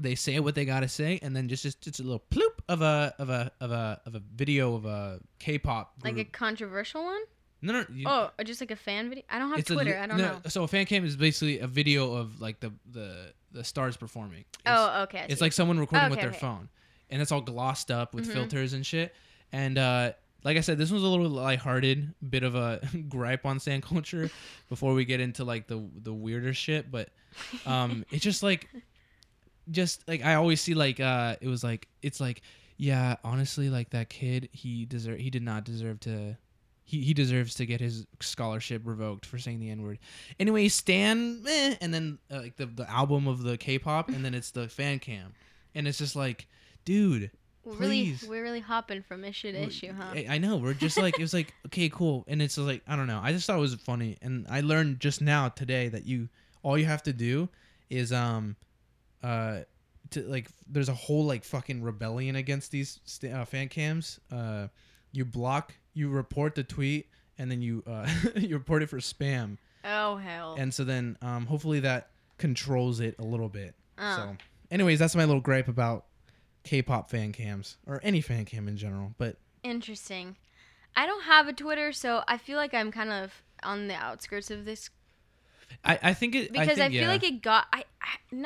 They say what they gotta say, and then just just, just a little ploop of a of a of a of a video of a K-pop Like a controversial one? No no. You, Oh, just like a fan video? I don't have Twitter. I don't no, know. So a fan cam is basically a video of like the the the stars performing. It's, Oh, okay. It's like someone recording with their okay. phone, and it's all glossed up with Mhm. filters and shit. And uh, like I said, this was a little lighthearted, bit of a [LAUGHS] gripe on stan culture before we get into like the the weirder shit. But um, [LAUGHS] it's just like, just like I always see like uh, it was like it's like yeah, honestly, like that kid, he deserve he did not deserve to. He, he deserves to get his scholarship revoked for saying the N word. Anyway, Stan, eh, and then uh, like the, the album of the K-pop, and then it's the fan cam, and it's just like, dude, we're really, please. we're really hopping from issue to issue, huh? I, I know we're just like it was like [LAUGHS] okay, cool, and it's like I don't know. I just thought it was funny, and I learned just now today that you all you have to do is um, uh, to like there's a whole like fucking rebellion against these sta- uh, fan cams. Uh, you block, you report the tweet, and then you uh, [LAUGHS] you report it for spam. Oh hell. and so then um, hopefully that controls it a little bit. Uh. So, anyways, that's my little gripe about K-pop fan cams or any fan cam in general. But Interesting. I don't have a Twitter, so I feel like I'm kind of on the outskirts of this I, I think it because I, think, feel yeah. like it got. I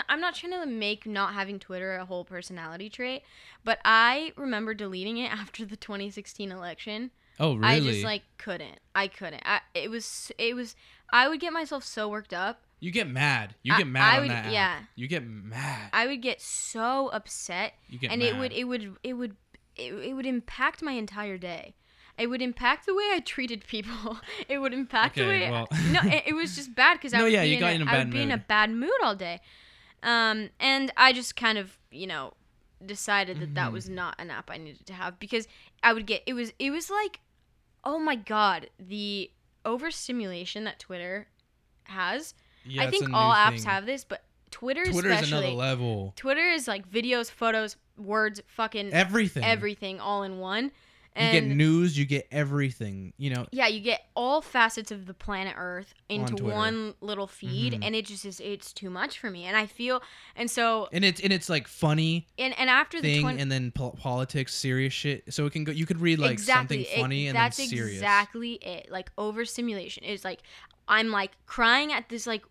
I'm not trying to make not having Twitter a whole personality trait, but I remember deleting it [LAUGHS] after the 2016 election. Oh really? I just like couldn't. I couldn't. I, it was it was. I would get myself so worked up. you get mad. You I- get mad I on would- that. app. yeah. You get mad. I would get so upset You get and mad. it would it would it would it, it would impact my entire day it would impact the way I treated people. [LAUGHS] It would impact the Okay, way. well. no, it, it was just bad because I No, would yeah, be in got a, in a I bad would be in a mood. bad mood all day, um, and I just kind of you know decided that that Mhm. was not an app I needed to have because I would get it was it was like, oh my god, the overstimulation that Twitter has. Yeah, I think all apps thing. have this, but Twitter Twitter is another level. Twitter is like videos, photos, words, fucking Everything. everything all in one. You get news. You get everything. You know. yeah, you get all facets of the planet Earth into Twitter. one little feed, Mhm. and it just is it's too much for me. And I feel and so And it's and it's like funny and and after the thing, and then po- politics, serious shit. So it can go. You could read like exactly something funny it, and that's then serious. exactly it. Like overstimulation is like I'm like crying at this like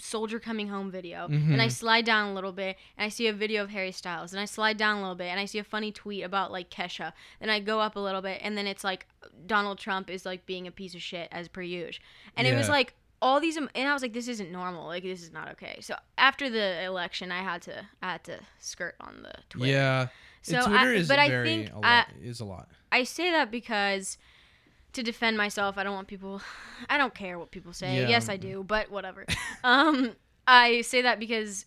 soldier coming home video and I Mhm. slide down a little bit and I see a video of Harry Styles and I slide down a little bit and I see a funny tweet about like Kesha then I go up a little bit and then it's like Donald Trump is like being a piece of shit as per usual and it was like all these and I was like this isn't normal like this is not okay so after the election I had to I had to skirt on the Twitter Yeah. So Twitter I- is but I think a I- lot. is a lot. I say that because to defend myself, I don't want people. [LAUGHS] I don't care what people say. Yeah. Yes, I do, but whatever. [LAUGHS] um, I say that because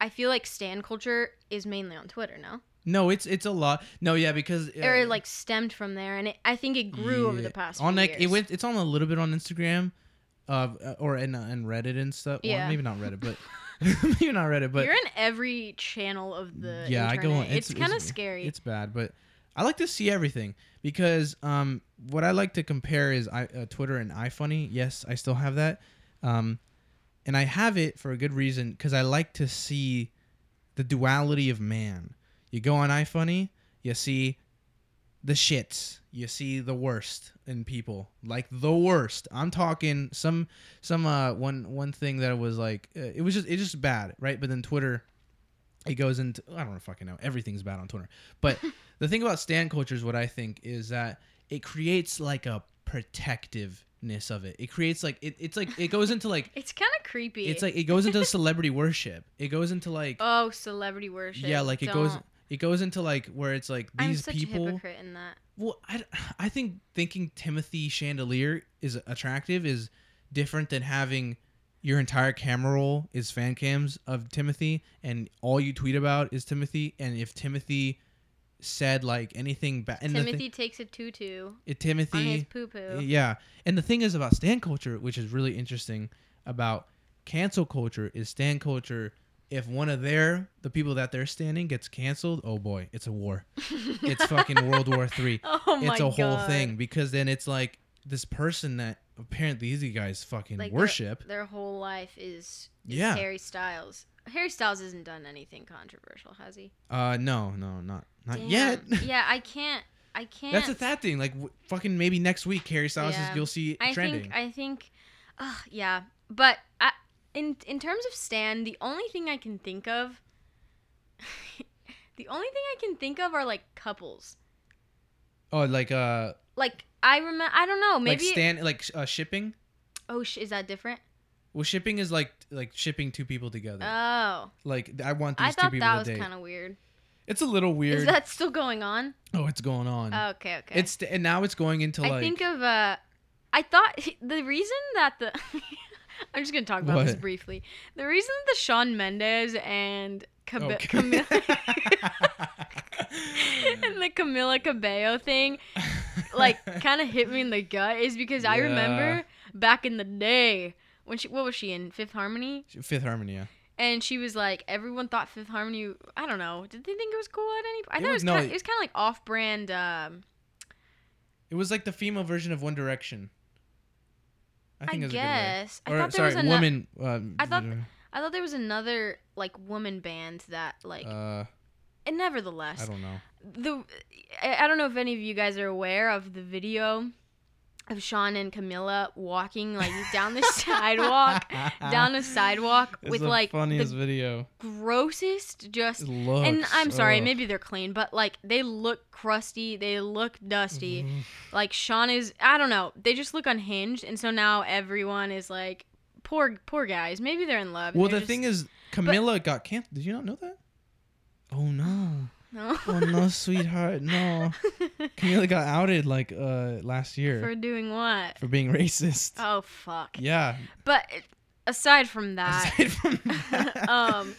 I feel like stan culture is mainly on Twitter now, No, it's it's a lot. No, yeah, because uh, or like stemmed from there, and it, I think it grew over the past. on like years. it went. It's on a little bit on Instagram, uh, or and and Reddit and stuff. Well, Yeah. maybe not Reddit, but [LAUGHS] maybe not Reddit, but You're in every channel of the yeah, I go on. It's, kind of scary. It's bad, but I like to see everything because um, what I like to compare is I, uh, Twitter and iFunny. Yes, I still have that, um, and I have it for a good reason because I like to see the duality of man. You go on iFunny, you see the shits, you see the worst in people, like the worst. I'm talking some some uh one one thing that was like uh, it was just it's just bad, right? But then Twitter it goes into I don't know fucking know. Everything's bad on Twitter. But [LAUGHS] the thing about stan culture is what I think is that it creates like a protectiveness of it. It creates like it, it's like it goes into like [LAUGHS] it's kind of creepy. it's like it goes into [LAUGHS] celebrity worship. It goes into like oh, celebrity worship. yeah, like it goes Don't. it goes into like where it's like these I'm such a people hypocrite in that. well, I, I think thinking Timothy Chandelier is attractive is different than having your entire camera roll is fan cams of Timothy and all you tweet about is Timothy. And if Timothy said like anything bad, the thi- Timothy takes a tutu it, on his Timothy, poo poo. yeah. And the thing is about stan culture, which is really interesting about cancel culture, is stan culture. If one of their the people that they're standing gets canceled, oh boy, it's a war. [LAUGHS] It's fucking World War Three [LAUGHS] Oh my it's a whole thing because then it's like this person that apparently these guys fucking Like worship. Their, whole life is, is Yeah. Harry Styles. Harry Styles hasn't done anything controversial, has he? Uh, no, no, not not Damn. yet. [LAUGHS] yeah, I can't. I can't. That's a that thing. Like w- fucking maybe next week, Harry Styles Yeah. is you'll see I trending. think. I think. Uh, yeah, but I, in in terms of Stan, the only thing I can think of. [LAUGHS] the only thing I can think of are like couples. oh, like uh, Like I remember. I don't know. Maybe. like stand like uh, shipping. oh, sh- is that different? Well, shipping is like like shipping two people together. Oh, like I want these I two thought that was kind of weird. It's a little weird. Is that still going on? oh, it's going on. okay, okay. It's and now it's going into I like think of uh I thought the reason that the [LAUGHS] I'm just gonna talk about this briefly. The reason the Shawn Mendes and Cab- Okay. Camila [LAUGHS] [LAUGHS] [LAUGHS] and the Camila Cabello thing [LAUGHS] like kind of hit me in the gut is because I remember back in the day when she what was she in Fifth Harmony Fifth Harmony. Yeah. and she was like everyone thought Fifth Harmony I don't know did they think it was cool at any I It thought it was- was no, kind it- was kind of like off-brand um It was like the female version of One Direction. I I, think was guess. I Or thought there sorry, was woman. Um, I thought- I thought there was another like woman band that like Uh, and nevertheless I don't know. the I don't know if any of you guys are aware of the video of Shawn and Camila walking like down the [LAUGHS] sidewalk down the sidewalk It's with the like funniest the video. grossest just looks, and I'm sorry ugh. maybe they're clean but like they look crusty they look dusty Mm-hmm. like Shawn is I don't know they just look unhinged and so now everyone is like poor poor guys maybe they're in love Well, the thing is, Camila got canceled. Did you not know that? Oh no! no Oh no, sweetheart, no! [LAUGHS] Camila got outed like uh last year For doing what? For being racist. Oh fuck. yeah. But aside from that, Aside from [LAUGHS] that, um,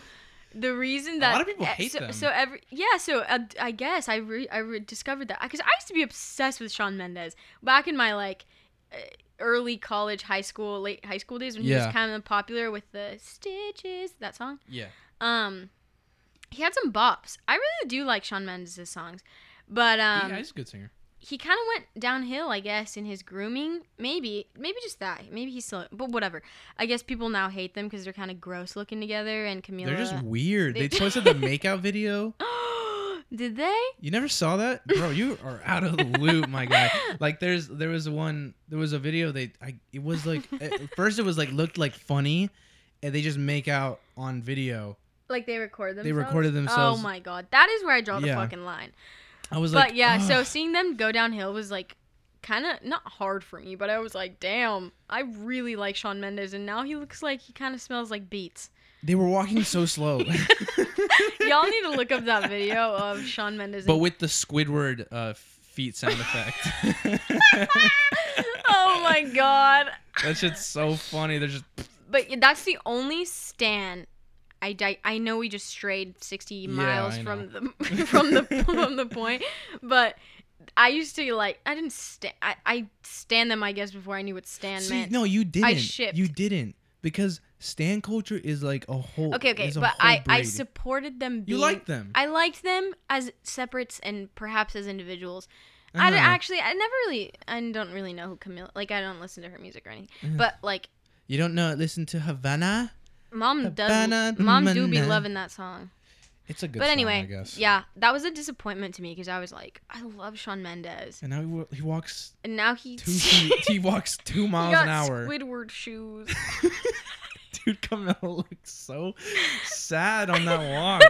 the reason that a lot of people hate so, them. So every yeah, so uh, I guess I re- I re- discovered that because I used to be obsessed with Shawn Mendes back in my like uh, early college, high school, late high school days when he Yeah. was kind of popular with the Stitches that song. yeah. Um, he had some bops. I really do like Shawn Mendes' songs, but um, yeah, he's a good singer. he kind of went downhill, I guess, in his grooming. Maybe, maybe just that. Maybe he's still, but whatever. I guess people now hate them because they're kind of gross looking together. And Camila, They're just [LAUGHS] weird. They They- [LAUGHS] posted the makeout video. [GASPS] Did they? You never saw that, bro? You are out of the loop, my guy. [LAUGHS] Like, there's there was one, there was a video. They, I, it was like at first it was like looked like funny, and they just make out on video. Like they record themselves. They recorded themselves. Oh my god, that is where I draw the Yeah. fucking line. I was like, But yeah, so "Ugh." seeing them go downhill was like kind of not hard for me, but I was like, damn, I really like Shawn Mendes, and now he looks like he kind of smells like beets. they were walking so [LAUGHS] slow, Y'all need to look up that video of Shawn Mendes. but and- with the Squidward uh, feet sound effect. [LAUGHS] oh my god. that shit's so funny. They're just But that's the only stand. I, di- I know we just strayed 60 miles I from the [LAUGHS] from the [LAUGHS] from the point, but I used to like I didn't stand I, I stand them I guess before I knew what stand See, meant. no, you didn't. I shipped. You didn't because stan culture is like a whole. okay, okay, but I I supported them. You liked them. I liked them as separates and perhaps as individuals. I Uh-huh. actually I never really I don't really know who Camille like I don't listen to her music or anything, Uh-huh. but like You don't know? Listen to Havana. Mom does mom do be loving that song. It's a good. but song, anyway, I guess. yeah, that was a disappointment to me because I was like, I love Shawn Mendes, And now he, he walks and now he two feet. he [LAUGHS] walks two miles an hour. Squidward shoes. [LAUGHS] Dude, Camila looks so sad on that walk.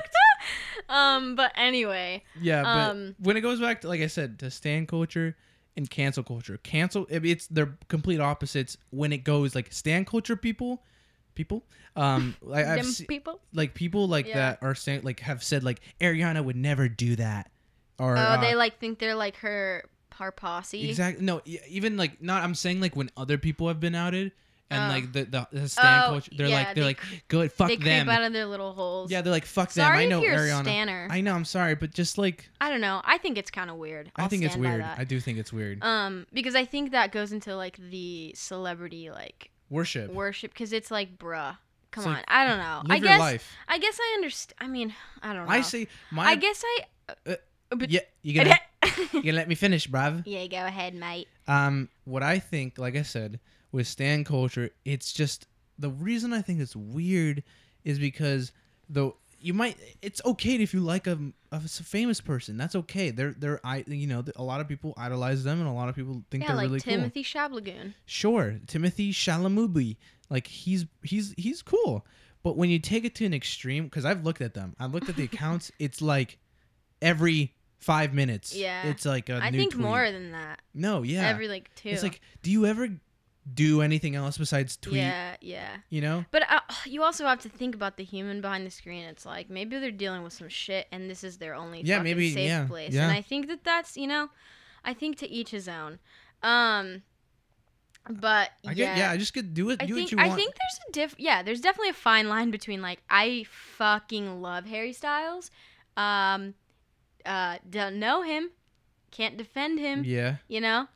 [LAUGHS] um, but anyway, Yeah, but Um, when it goes back to like I said to stan culture and cancel culture, cancel it's they're complete opposites. When it goes like stan culture people, people, um, like I've them se- people. like people like Yeah. that are saying like have said like Ariana would never do that, or Oh, uh, they like think they're like her her posse. exactly no e- even like not I'm saying like when other people have been outed and Oh. like the the, the stan Oh, culture they're yeah, like they're they like good fuck They them creep out of their little holes. yeah they're like fuck them I know if you're Ariana stanner. I, I know I'm sorry but just like I don't know. I think it's kind of weird. I I'll think it's stand by weird that. I do think it's weird Um, because I think that goes into like the celebrity like worship worship because it's like, bruh, come It's on. like, I don't know. live I your guess life I guess I understand. I mean, I don't know. I see. my I guess I. Uh, but- yeah you gonna [LAUGHS] you gonna let me finish bruv yeah, go ahead, mate. um what I think like I said with stan culture it's just the reason I think it's weird is because the you might it's okay if you like a, a famous person that's okay they're they're i you know a lot of people idolize them and a lot of people think Yeah, they're like really cool Timothy Shablagoon. sure timothy shalamubi like he's he's he's cool but when you take it to an extreme because i've looked at them i've looked at the [LAUGHS] accounts it's like every five minutes Yeah. it's like a I think tweet. more than that. no yeah Every like two. it's like do you ever do anything else besides tweet Yeah, yeah. you know But uh, you also have to think about the human behind the screen. It's like maybe they're dealing with some shit, and this is their only Yeah, maybe- safe yeah, place. yeah. And I think that that's you know, I think to each his own. Um, but i yeah, get yeah i just could do it I do think what you I think there's a diff. Yeah, there's definitely a fine line between like I fucking love Harry Styles, um, uh, don't know him, can't defend him. yeah You know,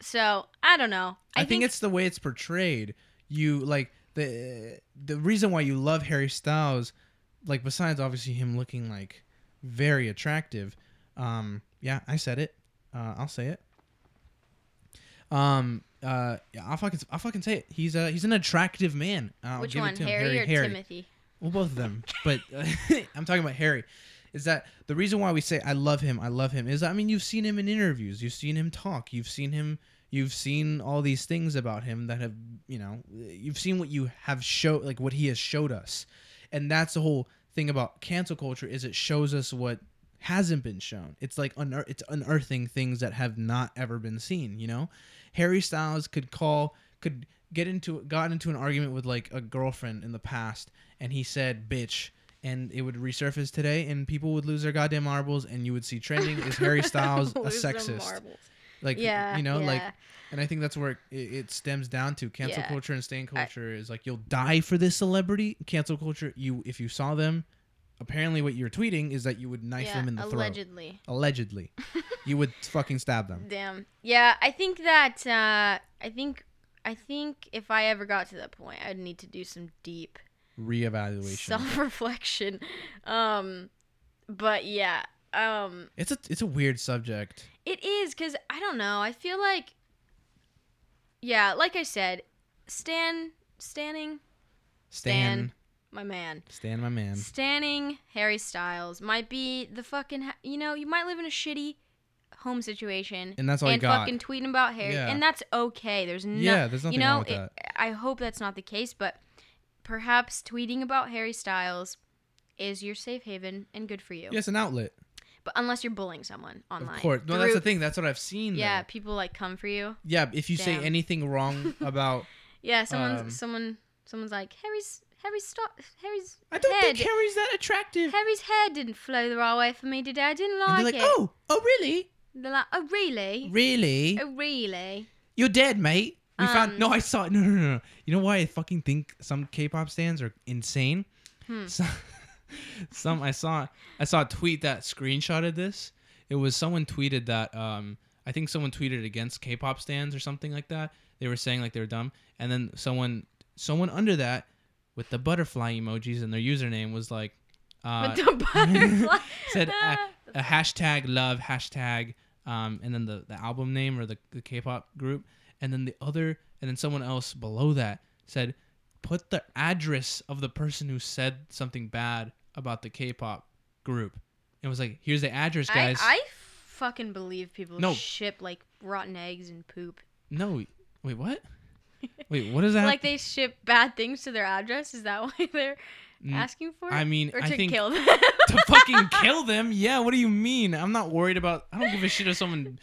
so I don't know. I, think, it's the way it's portrayed. You like the the reason why you love Harry Styles, like besides obviously him looking like very attractive. Um, yeah, I said it. Uh, I'll say it. Um, uh, yeah, I'll fucking I'll fucking say it. He's a he's an attractive man. I'll which give one, it to him. Harry, or Harry. Timothy? Well, both of them, but uh, [LAUGHS] I'm talking about Harry. Is that the reason why we say I love him? I love him. Is I mean you've seen him in interviews, you've seen him talk, you've seen him, you've seen all these things about him that have you know you've seen what you have showed like what he has showed us, and that's the whole thing about cancel culture is it shows us what hasn't been shown. It's like unear- it's unearthing things that have not ever been seen. You know, Harry Styles could call could get into got into an argument with like a girlfriend in the past, and he said "bitch," and it would resurface today, and people would lose their goddamn marbles, and you would see trending is Harry [LAUGHS] Styles a sexist? Like yeah, you know, like and I think that's where it, it stems down to cancel Yeah. culture and stain I- culture is like you'll die for this celebrity. Cancel culture, you if you saw them, apparently what you're tweeting is that you would knife yeah, them in the throat. allegedly. Allegedly, [LAUGHS] you would fucking stab them. Damn. Yeah, I think that uh, I think I think if I ever got to that point, I'd need to do some deep Reevaluation. self-reflection. [LAUGHS] Um, but yeah, um, it's a it's a weird subject. it is because I don't know. I feel like, yeah, like I said, Stan, Stanning, Stan, my man. Stan, my man. Stanning Harry Styles might be the fucking ha- you know you might live in a shitty home situation And that's all you got. and fucking tweeting about Harry Yeah. and that's okay. There's no Yeah, there's nothing you know wrong with it- I hope that's not the case, but perhaps tweeting about Harry Styles is your safe haven and good for you. Yes, an outlet. But unless you're bullying someone online, Of course. No, that's the thing. That's what I've seen. Yeah, though. people like come for you. Yeah. If you say anything wrong [LAUGHS] about, Yeah, someone's Um, someone someone's like Harry's Harry's stop Harry's I don't head. think Harry's that attractive. Harry's hair didn't flow the right way for me today. I didn't like, like, it. oh, oh, really? They're like, oh really? Really? Oh really? You're dead, mate. We found. Um, No, I saw. No, no, no, no. You know why I fucking think some K-pop stans are insane? Hmm. Some, [LAUGHS] some I saw. I saw a tweet that screenshotted this. It was someone tweeted that. Um, I think someone tweeted against K-pop stans or something like that. They were saying like they were dumb, and then someone, someone under that, with the butterfly emojis and their username was like, uh, With the [LAUGHS] butterfly. said uh, [LAUGHS] a hashtag love hashtag um, and then the, the album name or the, the k-pop group and then the other and then someone else below that said put the address of the person who said something bad about the k-pop group it was like here's the address guys I fucking believe people No. ship like rotten eggs and poop. no wait what wait what [LAUGHS] is that Like they ship bad things to their address. Is that [LAUGHS] why they're asking for it? i mean or i to think kill [LAUGHS] them? to fucking kill them yeah what do you mean i'm not worried about i don't give a shit if someone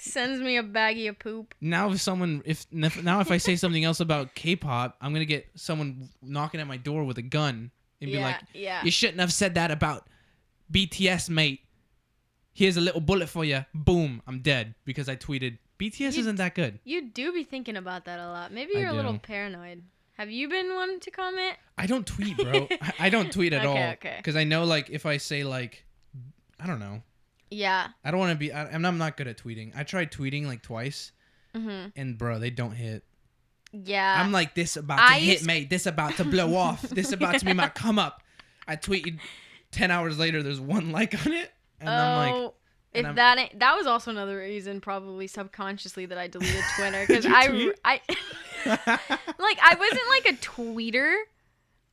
Sends me a baggie of poop. now if someone if now if I say something else about K-pop, I'm gonna get someone knocking at my door with a gun and be like, yeah. "You shouldn't have said that about BTS, mate. Here's a little bullet for you. Boom, I'm dead because I tweeted BTS You- isn't that good. You do be thinking about that a lot. Maybe you're a little paranoid. Have you been one to comment? I don't tweet, bro. I- [LAUGHS] I don't tweet at Okay, all okay. because I know like if I say like, I don't know, Yeah. I don't want to be. I, and I'm not good at tweeting. I tried tweeting like twice, Mhm. and bro, they don't hit. Yeah. I'm like this about to I hit, used- mate. This about to blow [LAUGHS] off. This about to be my come up. I tweeted ten hours later. There's one like on it, and I'm like, Oh, if I'm- that ain't, that was also another reason, probably subconsciously, that I deleted [LAUGHS] Twitter because I. I, [LAUGHS] like, I wasn't like a tweeter.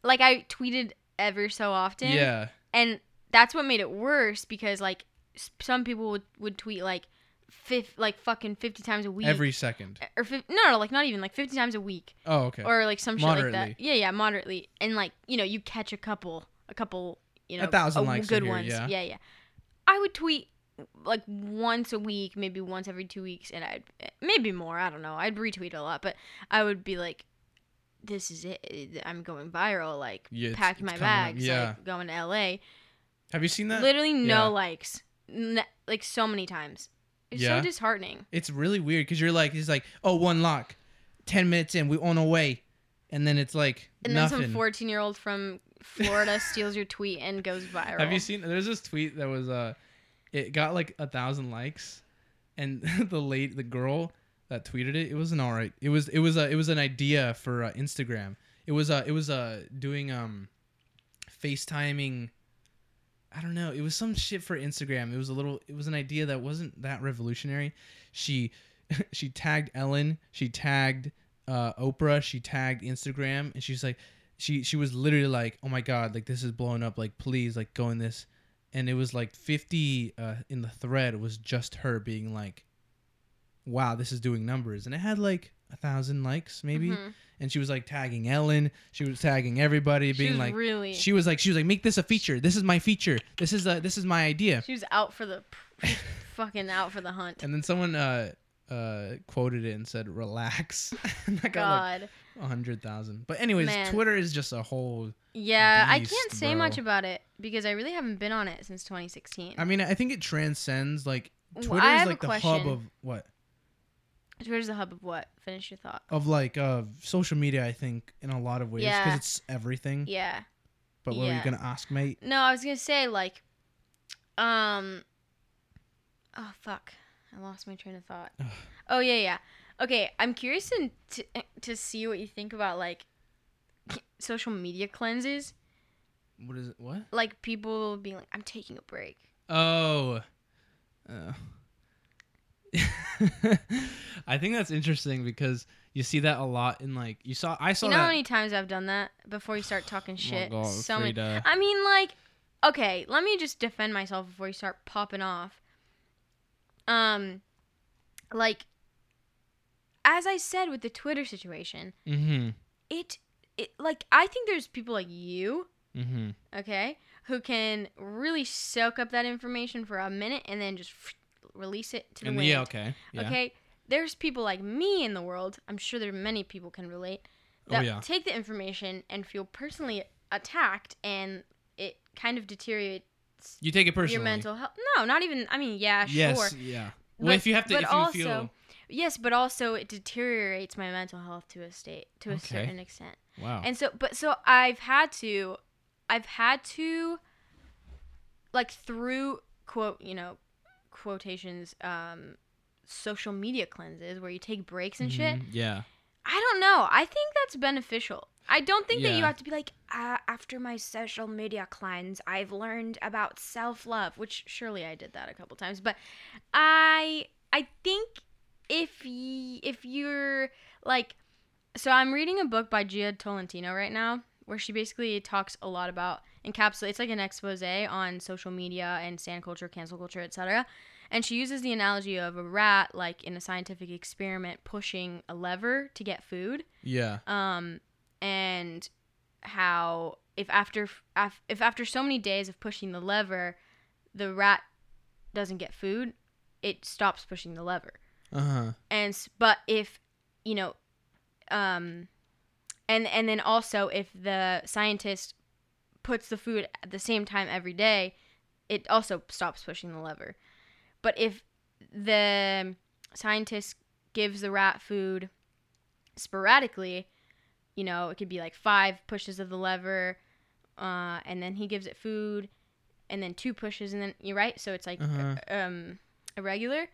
Like, I tweeted ever so often. yeah, And that's what made it worse because like some people would, would tweet like, fif- like fucking fifty times a week. every second. or fif- no, no, like not even like fifty times a week Oh, okay. or like some shit like that. Yeah, yeah, moderately. And like you know, you catch a couple, a couple, you know, a thousand uh, likes good year, ones. yeah. yeah, yeah. I would tweet like once a week, maybe once every two weeks, and I'd maybe more. I don't know. I'd retweet a lot, but I would be like, "This is it. I'm going viral. Like Yeah, packing my bags, Yeah. like going to LA. Have you seen that? Literally no Yeah. likes, like so many times. It's Yeah. so disheartening. It's really weird because you're like, it's like, oh, one lock, ten minutes in, we on our way, and then it's like And nothing. then some 14 year old from Florida [LAUGHS] steals your tweet and goes viral. Have you seen? There's this tweet that was uh, it got like a thousand likes, and [LAUGHS] the late the girl that tweeted it, it wasn't all right. It was it was a it was an idea for uh, Instagram. It was uh it was uh doing um, FaceTiming. I don't know. It was some shit for Instagram. It was a little. It was an idea that wasn't that revolutionary. She [LAUGHS] she tagged Ellen. She tagged uh, Oprah. She tagged Instagram, and she's like, she she was literally like, oh my god, like this is blowing up. Like please, like go in this. And it was like 50 uh, in the thread was just her being like, wow, this is doing numbers. And it had like a thousand likes maybe. Mhm. And she was like tagging Ellen. She was tagging everybody, She being like, really. she was like, she was like, make this a feature. This is my feature. This is a, this is my idea. She was out for the [LAUGHS] fucking out for the hunt. And then someone uh uh quoted it and said, "Relax." [LAUGHS] and like, God. A hundred thousand. But anyways, Man. Twitter is just a whole. Yeah, I can't say much about it because I really haven't been on it since 2016. I mean, I think it transcends like Twitter I is like the hub of what Twitter's the hub of what? Finish your thought. of like uh social media. I think in a lot of ways because Yeah. it's everything. Yeah. But what were you yeah. gonna ask, mate? No, I was gonna say like, um, oh fuck, I lost my train of thought. Ugh. [SIGHS] oh yeah, yeah. Okay, I'm curious to, to to see what you think about like [LAUGHS] social media cleanses, What is it? What? like people being like, I'm taking a break. Oh. Uh. [LAUGHS] I think that's interesting because you see that a lot in like you saw I saw you know that how many times I've done that before you start talking Oh shit? God, so many. I mean, like, okay, let me just defend myself before you start popping off. Um, like, as I said with the Twitter situation, Mm-hmm. it, it, like, I think there's people like you, Mm-hmm. okay, who can really soak up that information for a minute and then just release it to the And wind. yeah, okay. Yeah. Okay, there's people like me in the world. I'm sure there are many people can relate Oh, that yeah. take the information and feel personally attacked, and it kind of deteriorates You take it personally. your mental health. No, not even. I mean, yeah, Yes, sure. yeah. Well, if you have to, but if you also, feel, yes, but also it deteriorates my mental health to a state to a certain extent. wow, And so, but so I've had to, I've had to, like through quote, you know, quotations, um, social media cleanses where you take breaks and shit. Mhm, Yeah, I don't know. I think that's beneficial. I don't think that you have to be like, uh, after my social media cleanse, I've learned about self love, which surely I did that a couple times. But I, I think if y- if you're like, so I'm reading a book by Jia Tolentino right now, where she basically talks a lot about encapsulate. It's like an expose on social media and stan culture, cancel culture, etc. And she uses the analogy of a rat, like in a scientific experiment, pushing a lever to get food yeah, um, and how if after af- if after so many days of pushing the lever, the rat doesn't get food, it stops pushing the lever. uh huh, And but if you know, um, and and then also if the scientist puts the food at the same time every day, it also stops pushing the lever. But if the scientist gives the rat food sporadically, you know, it could be like five pushes of the lever, uh, and then he gives it food, and then two pushes, and then you're right. So it's like Uh-huh. um, irregular.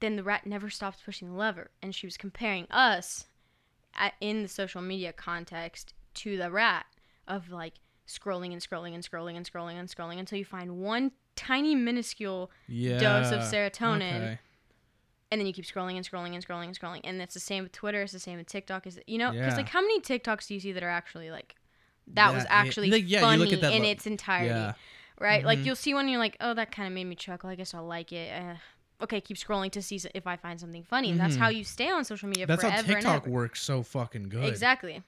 Then the rat never stops pushing the lever, and she was comparing us at, in the social media context to the rat of like scrolling and scrolling and scrolling and scrolling and scrolling until you find one tiny minuscule yeah. dose of serotonin. Okay. and then you keep scrolling and scrolling and scrolling and scrolling. And it's the same with twitter it's the same with tiktok. Is you know because Yeah. like how many tiktoks do you see that are actually like that was actually Like, yeah, funny in its entirety right? Like Mhm. you'll see one and you're like oh that kind of made me chuckle. I guess i'll like it. Uh, okay keep scrolling to see if i find something funny. And that's how you stay on social media that's how TikTok works so fucking good. exactly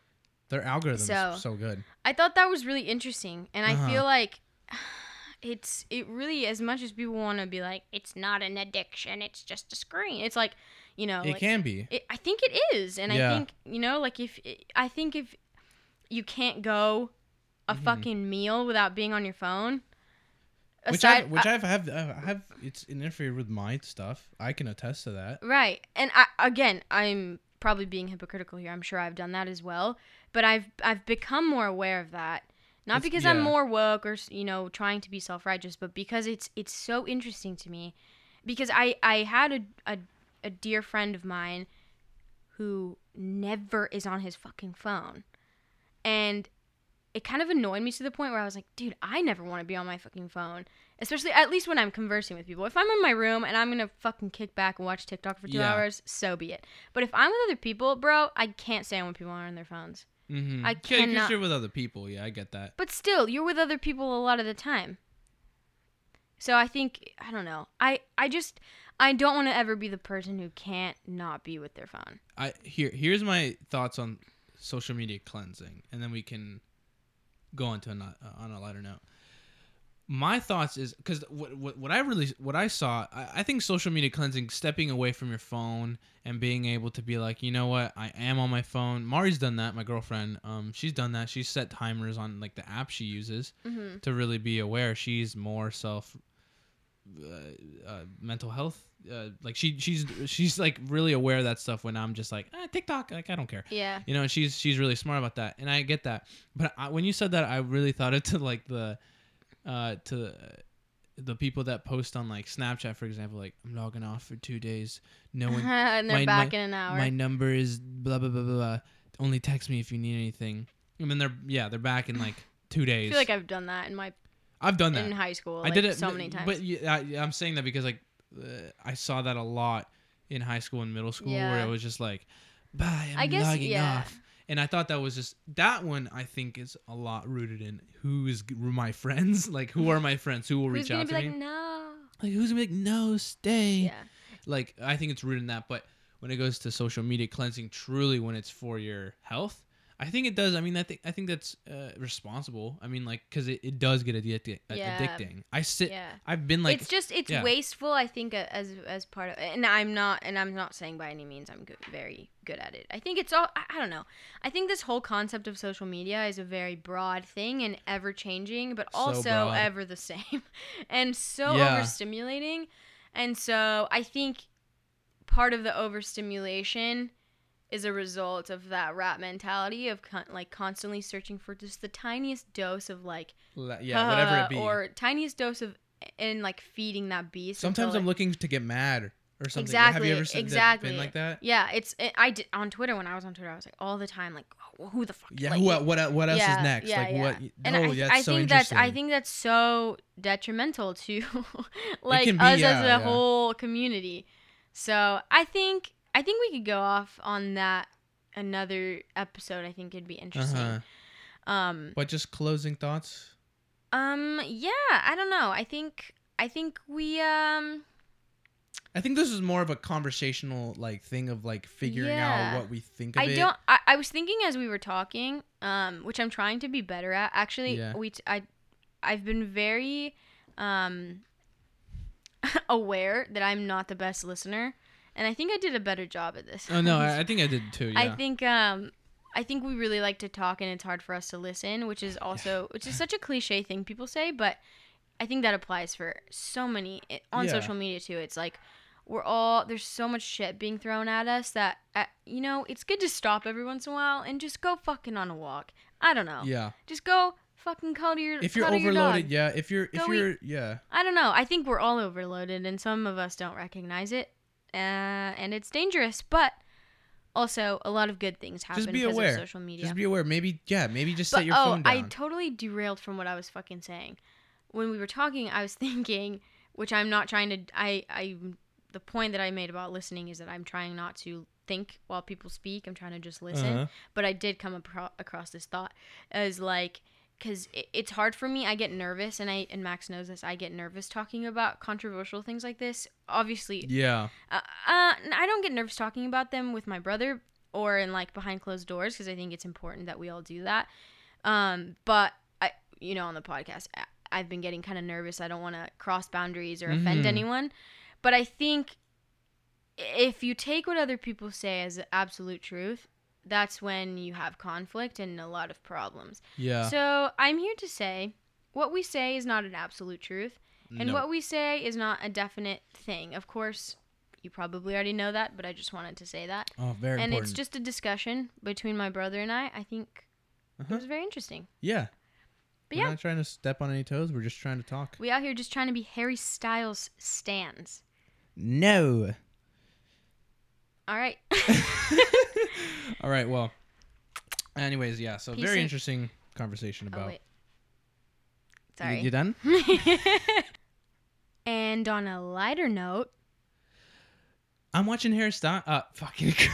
Their algorithm So- is so good. I thought that was really interesting, and I Uh-huh. feel like [SIGHS] it's it really as much as people want to be like it's not an addiction, it's just a screen. It's like you know, it like, can be. it, I think it is, and Yeah. I think you know, like if I think if you can't go a Mhm. fucking meal without being on your phone, Which aside, I which I've have I have it's interfered with my stuff. I can attest to that. Right. And I again, I'm probably being hypocritical here. I'm sure I've done that as well, but I've I've become more aware of that. Not It's- because I'm more woke or you know trying to be self-righteous, but because it's it's so interesting to me. Because I I had a a, a dear friend of mine who never is on his fucking phone. And it kind of annoyed me to the point where I was like, dude, I never want to be on my fucking phone. Especially at least when I'm conversing with people. If I'm in my room and I'm gonna fucking kick back and watch TikTok for two Yeah. hours, so be it. But if I'm with other people, bro, I can't stand when people are on their phones. Mm-hmm. I Yeah, because cannot- you're with other people. Yeah, I get that. But still, you're with other people a lot of the time. So I think I don't know. I I just I don't want to ever be the person who can't not be with their phone. I here here's my thoughts on social media cleansing, and then we can go on to a uh, on a lighter note. My thoughts is because what, what what I really what I saw I, I think social media cleansing stepping away from your phone and being able to be like you know what? I am on my phone. Mari's done that my girlfriend um she's done that. She's set timers on like the app she uses Mm-hmm. to really be aware. She's more self uh, uh, mental health uh, like she she's she's like really aware of that stuff when I'm just like ah, TikTok like I don't care. Yeah. you know and she's she's really smart about that and i get that. But I, when you said that i really thought it to like the uh to the people that post on like snapchat for example like i'm logging off for two days no one [LAUGHS] and they're my- back my- in an hour. my number is blah blah blah blah blah only text me if you need anything I mean, they're yeah they're back in like [SIGHS] two days. I feel like I've done that in my i've done that in high school. i like, did it so many times. but yeah, I, i'm saying that because like uh, i saw that a lot in high school and middle school where it was just like bye i'm I guess logging yeah. off and I thought that was just that one. I think is a lot rooted in who is my friends, [LAUGHS] like who are my friends, who will reach out be to like, me, no? like who's gonna be like, no, stay. Yeah. Like I think it's rooted in that. But when it goes to social media cleansing, truly when it's for your health, I think it does. I mean, I think I think that's uh, responsible. I mean, like because it, it does get addicting. Yeah. Addicting. I sit. Yeah. I've been like it's just it's yeah. wasteful. I think uh, as as part of, and I'm not, and I'm not saying by any means I'm good, very good at it. I think it's all. I, I don't know. I think this whole concept of social media is a very broad thing and ever changing, but also broad. ever the same, [LAUGHS] and so Yeah. overstimulating. And so I think part of the overstimulation is a result of that rat mentality of con- like constantly searching for just the tiniest dose of like yeah, whatever uh, it be. or tiniest dose of and like feeding that beast. Sometimes until I'm looking to get mad or something. Exactly. Have you ever exactly. been like that? Yeah, it's it, I did on Twitter when I was on Twitter. I was like all the time, like oh, who the fuck? Yeah. like, who? What? What else yeah, is next? yeah, like yeah. what? And oh, I, I so think that's I think that's so detrimental to [LAUGHS] like be, us yeah, as a whole community. So I think I think we could go off on that another episode. I think it'd be interesting. Uh-huh. Um, But just closing thoughts. um, yeah, I don't know. I think I think we um. I think this is more of a conversational like thing of like figuring out what we think of I it. don't. I, I was thinking as we were talking, um, which I'm trying to be better at. Actually, Yeah. we t- I, I've been very, um, [LAUGHS] aware that I'm not the best listener, and I think I did a better job at this. Oh no, I, [LAUGHS] I think I did too. Yeah. I think um. I think we really like to talk and it's hard for us to listen, which is also which is such a cliche thing people say, but I think that applies for so many i- on Yeah. social media too. It's like we're all there's so much shit being thrown at us that uh, you know it's good to stop every once in a while and just go fucking on a walk. I don't know. yeah. Just go fucking cuddle your If you're your overloaded, dog. yeah. If you're if Go you're yeah. I don't know. I think we're all overloaded and some of us don't recognize it, uh, and it's dangerous. But also, a lot of good things happen Just be because aware. of social media. Just be aware. Maybe yeah. Maybe just But set your oh, phone down. I totally derailed from what I was fucking saying. When we were talking, I was [LAUGHS] thinking, which I'm not trying to. I I the point that I made about listening is that I'm trying not to think while people speak. I'm trying to just listen. Uh-huh. But I did come apro- across this thought as like because it, it's hard for me. I get nervous, and I and Max knows this. I get nervous talking about controversial things like this. Obviously, Yeah. uh, uh, I don't get nervous talking about them with my brother or in like behind closed doors because I think it's important that we all do that. Um, but I, you know, on the podcast, I, I've been getting kind of nervous. I don't want to cross boundaries or offend Mhm. anyone. But I think if you take what other people say as absolute truth, that's when you have conflict and a lot of problems. Yeah. So I'm here to say what we say is not an absolute truth. And No. what we say is not a definite thing. Of course, you probably already know that, but I just wanted to say that. Oh, very and important. it's just a discussion between my brother and I. I think Uh-huh. it was very interesting. yeah. But we're yeah, not trying to step on any toes. We're just trying to talk. we out here just trying to be Harry Styles stans. No. All right. [LAUGHS] [LAUGHS] All right. Well. Anyways, yeah. So Peace very and- interesting conversation oh about. wait. You- Sorry. You, done? [LAUGHS] and on a lighter note, I'm watching Harry Styles. Uh, fucking. [LAUGHS]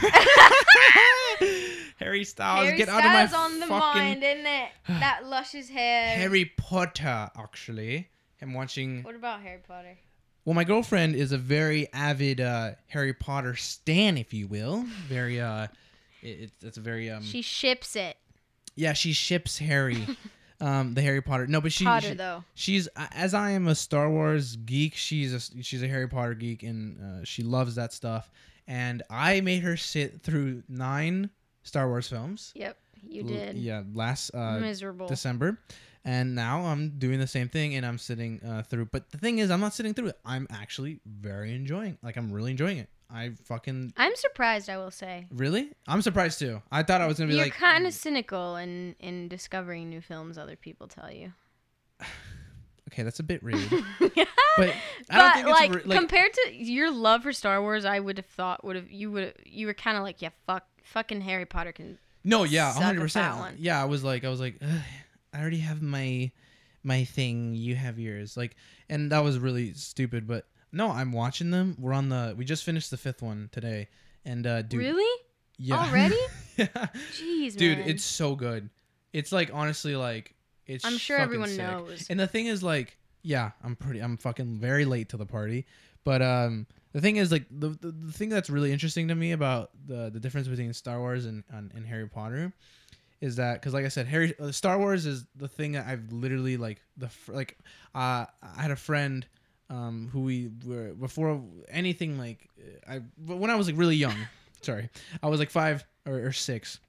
Harry Styles, Harry get out of my Styles on the fucking mind, isn't it? That luscious hair. Harry Potter. Actually, I'm watching. What about Harry Potter? Well, my girlfriend is a very avid uh, Harry Potter stan, if you will. Very uh, it, it's a very um. She ships it. yeah, she ships Harry. [LAUGHS] Um, the Harry Potter. No, but she, Potter she- though. she's as I am a Star Wars geek. She's a she's a Harry Potter geek, and uh, she loves that stuff. And I made her sit through nine Star Wars films. Yep, you L- did. Yeah, last uh, Miserable. December. And now I'm doing the same thing and I'm sitting uh, through. But the thing is, I'm not sitting through it. I'm actually very enjoying. Like I'm really enjoying it. I fucking I'm surprised. I will say. really. I'm surprised too. I thought I was gonna be You're like kind of cynical in in discovering new films other people tell you. [SIGHS] okay, that's a bit rude. but [LAUGHS] [LAUGHS] But I don't think it's like, ru- like compared to your love for Star Wars, I would have thought would have you would you were kind of like yeah fuck fucking Harry Potter can No, yeah, hundred percent. Yeah, I was like, I was like, "Ugh, I already have my my thing. You have yours. Like, and that was really stupid. But no, I'm watching them. We're on the. We just finished the fifth one today, and uh, dude, really yeah, already? [LAUGHS] yeah, Jeez, dude, man. it's so good. It's like honestly, like it's. I'm sure everyone sick. knows. And the thing is, like, yeah, I'm pretty. I'm fucking very late to the party. But um, the thing is, like, the, the the thing that's really interesting to me about the the difference between Star Wars and and, and Harry Potter is that because, like I said, Harry uh, Star Wars is the thing that I've literally like the fr- like uh, I had a friend. Um, who we were before anything like I when I was like really young, [LAUGHS] sorry, I was like five or, or six.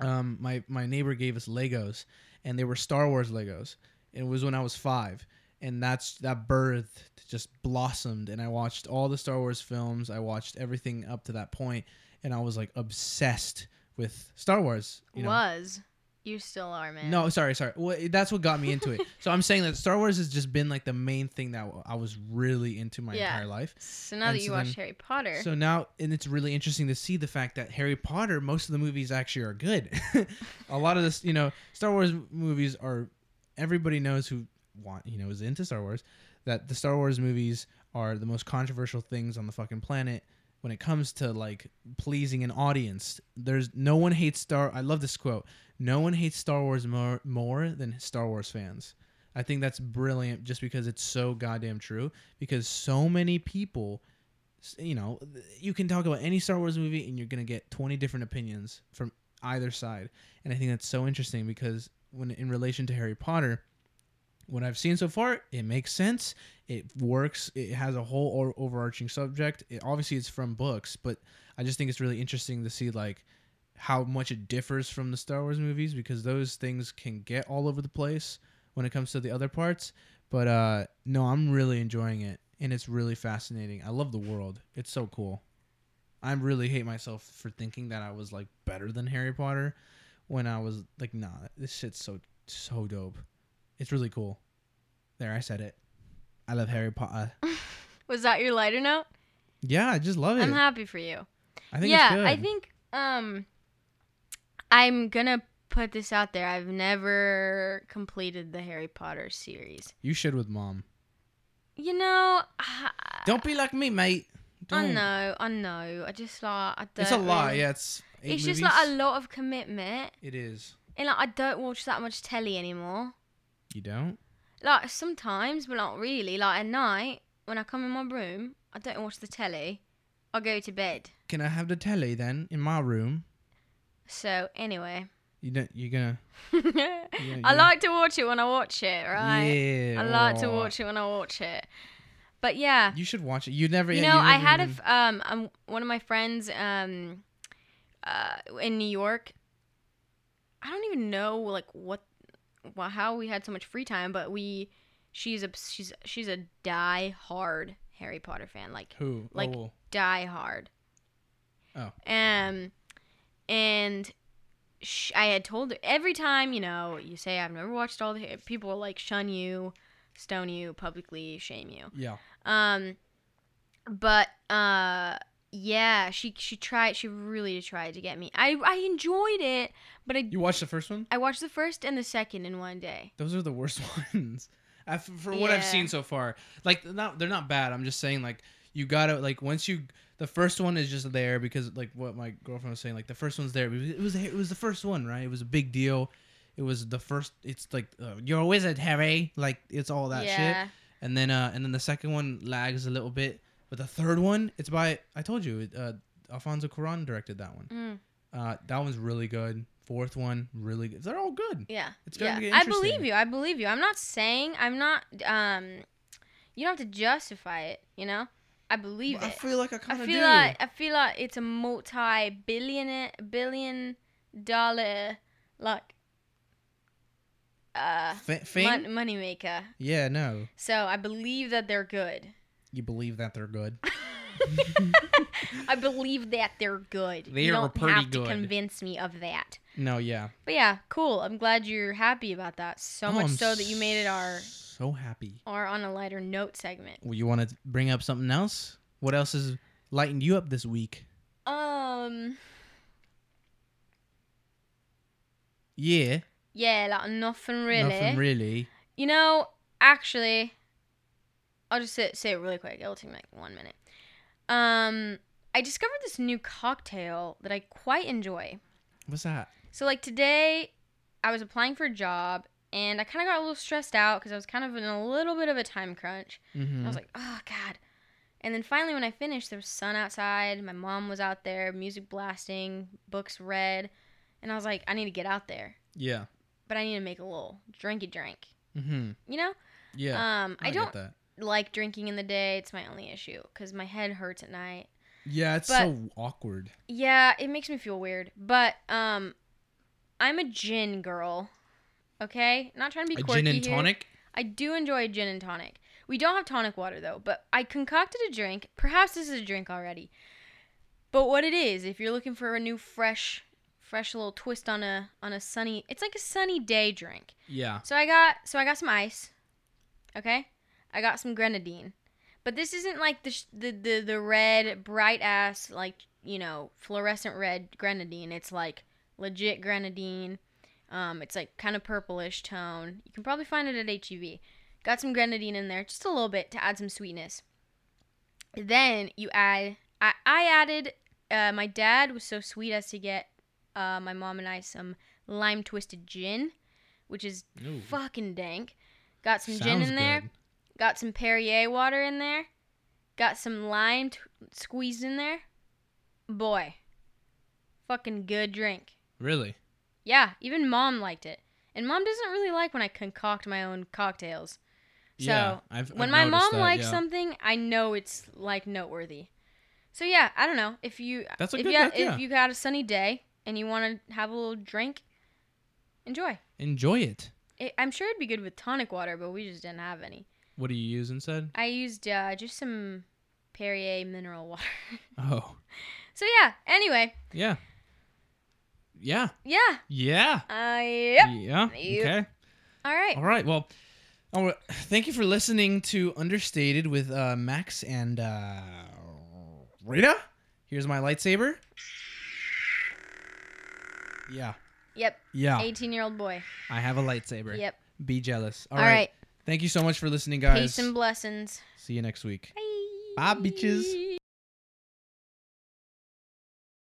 Um, my my neighbor gave us Legos, and they were Star Wars Legos. It was when I was five, and that's that birth just blossomed. And I watched all the Star Wars films. I watched everything up to that point, and I was like obsessed with Star Wars. You know? was you still are man? No, sorry, sorry. Well, that's what got me into it. so I'm saying that Star Wars has just been like the main thing that I was really into my Yeah. entire life. So now And that you so then- Harry Potter, So now, and it's really interesting to see the fact that Harry Potter, most of the movies actually are good. [LAUGHS] a lot of this, you know, Star Wars movies are. Everybody knows who want, you know, is into Star Wars, that the Star Wars movies are the most controversial things on the fucking planet when it comes to like pleasing an audience. There's no one hates Star. I love this quote. No one hates Star Wars more more than Star Wars fans. I think that's brilliant, just because it's so goddamn true. Because so many people you know, you can talk about any Star Wars movie and you're gonna get 20 different opinions from either side, and I think that's so interesting because when in relation to Harry Potter, what I've seen so far, it makes sense. It works. It has a whole or- overarching subject. It, obviously, it's from books, but I just think it's really interesting to see like how much it differs from the Star Wars movies because those things can get all over the place when it comes to the other parts. But uh, no, I'm really enjoying it, and it's really fascinating. I love the world. It's so cool. I really hate myself for thinking that I was like better than Harry Potter when I was like, nah, this shit's so so dope. It's really cool. There, I said it. I love Harry Potter. [LAUGHS] was that your lighter note? Yeah, I just love it. I'm happy for you. I think yeah, it's good. I think um I'm gonna put this out there. I've never completed the Harry Potter series. you should with mom. You know, [SIGHS] Don't be like me, mate. I Don't. know, I know. I just like I don't. It's a lot. really- Yeah, it's. It's just like a lot of commitment, It is. and like I don't watch that much telly anymore. You don't. Like sometimes, but not really. Like at night when I come in my room, I don't watch the telly. I go to bed. Can I have the telly then in my room? So anyway, You don't. You're gonna. [LAUGHS] I yeah. like to watch it when I watch it. Right. Yeah. I like to watch it when I watch it. But yeah, You should watch it. You never. you know, I never had a even- f- um, um one of my friends um uh in New York. I don't even know like what, wha how we had so much free time, but we she's a she's she's a die hard Harry Potter fan, like Who? like- oh, die hard. Oh. Um, and sh- I had told her every time you know you say I've never watched all the people will like shun you, stone you, publicly shame you. yeah. Um, but uh, yeah, she she tried. She really tried to get me. I I enjoyed it, but I You watched the first one? I watched the first and the second in one day. Those are the worst [LAUGHS] ones. I, for what I've Yeah. seen so far, like not they're not bad. I'm just saying like you gotta like once you the first one is just there because like what my girlfriend was saying like the first one's there. It was it was the first one right. It was a big deal. It was the first. It's like uh, you're a wizard, Harry. Like it's all that shit. yeah, And then uh and then the second one lags a little bit, but the third one it's by I told you uh Alfonso Cuarón directed that one. Mm. Uh, that one's really good. Fourth one, really good. They're all good. Yeah. It's yeah. get I believe you. I believe you. I'm not saying I'm not um you don't have to justify it, you know? I believe I it. I feel like I kind of feel do. like I feel like it's a multi-billion billion dollar like uh fame? mon- money maker. yeah, no. So I believe that they're good. You believe that they're good. [LAUGHS] I believe that they're good. They you are don't pretty have good. to convince me of that. No, yeah. But yeah, cool. I'm glad you're happy about that. So Oh, much I'm so that you made it our so happy. our on a lighter note segment. Well, you want to bring up something else? What else has lightened you up this week? Um Yeah, yeah, like nothing really. nothing really. You know, actually, I'll just say, say it really quick. It'll take me like one minute. Um, I discovered this new cocktail that I quite enjoy. What's that? So, like today, I was applying for a job and I kind of got a little stressed out because I was kind of in a little bit of a time crunch. Mm-hmm. I was like, oh, God. And then finally, when I finished, there was sun outside. My mom was out there, music blasting, books read. And I was like, I need to get out there, yeah. but I need to make a little drinky drink. Mm-hmm. You know? Yeah. Um, I, get don't that. Like drinking in the day. It's my only issue because my head hurts at night. Yeah, it's but- so awkward. Yeah, it makes me feel weird. But um, I'm a gin girl. Okay, not trying to be A quirky gin and here. tonic. I do enjoy a gin and tonic. We don't have tonic water though, but I concocted a drink. Perhaps this is a drink already. But what it is, if you're looking for a new fresh fresh little twist on a on a sunny it's like a sunny day drink. Yeah. So I got so I got some ice. Okay? I got some grenadine. But this isn't like the sh- the the, the red bright ass like, you know, fluorescent red grenadine. It's like legit grenadine. Um, it's like kind of purplish tone. You can probably find it at HEB. Got some grenadine in there, just a little bit to add some sweetness. Then you add. I, I added. Uh, my dad was so sweet as to get uh, my mom and I some lime twisted gin, which is Ooh. fucking dank. Got some gin in there. good. Got some Perrier water in there. Got some lime t- squeezed in there. Boy, fucking good drink. Really? Yeah, even mom liked it. And mom doesn't really like when I concoct my own cocktails. So yeah. I've, when I've my mom that, likes yeah. something, I know it's like noteworthy. So yeah, I don't know if you That's a if good you pick, if you got a sunny day and you want to have a little drink, enjoy. enjoy it. It, I'm sure it'd be good with tonic water, but we just didn't have any. What do you use instead? I used uh, just some Perrier mineral water. [LAUGHS] Oh, so yeah. Anyway, yeah. Yeah. yeah. Yeah. Uh, yep. Yeah. Yep. Okay. All right. All right. Well, all right. thank you for listening to Understated with uh, Max and uh, Rita. Here's my lightsaber. Yeah. Yep. Yeah. 18 year old boy. I have a lightsaber. Yep. Be jealous. All right. Thank you so much for listening, guys. Peace and blessings. See you next week. Bye. Bye, bitches.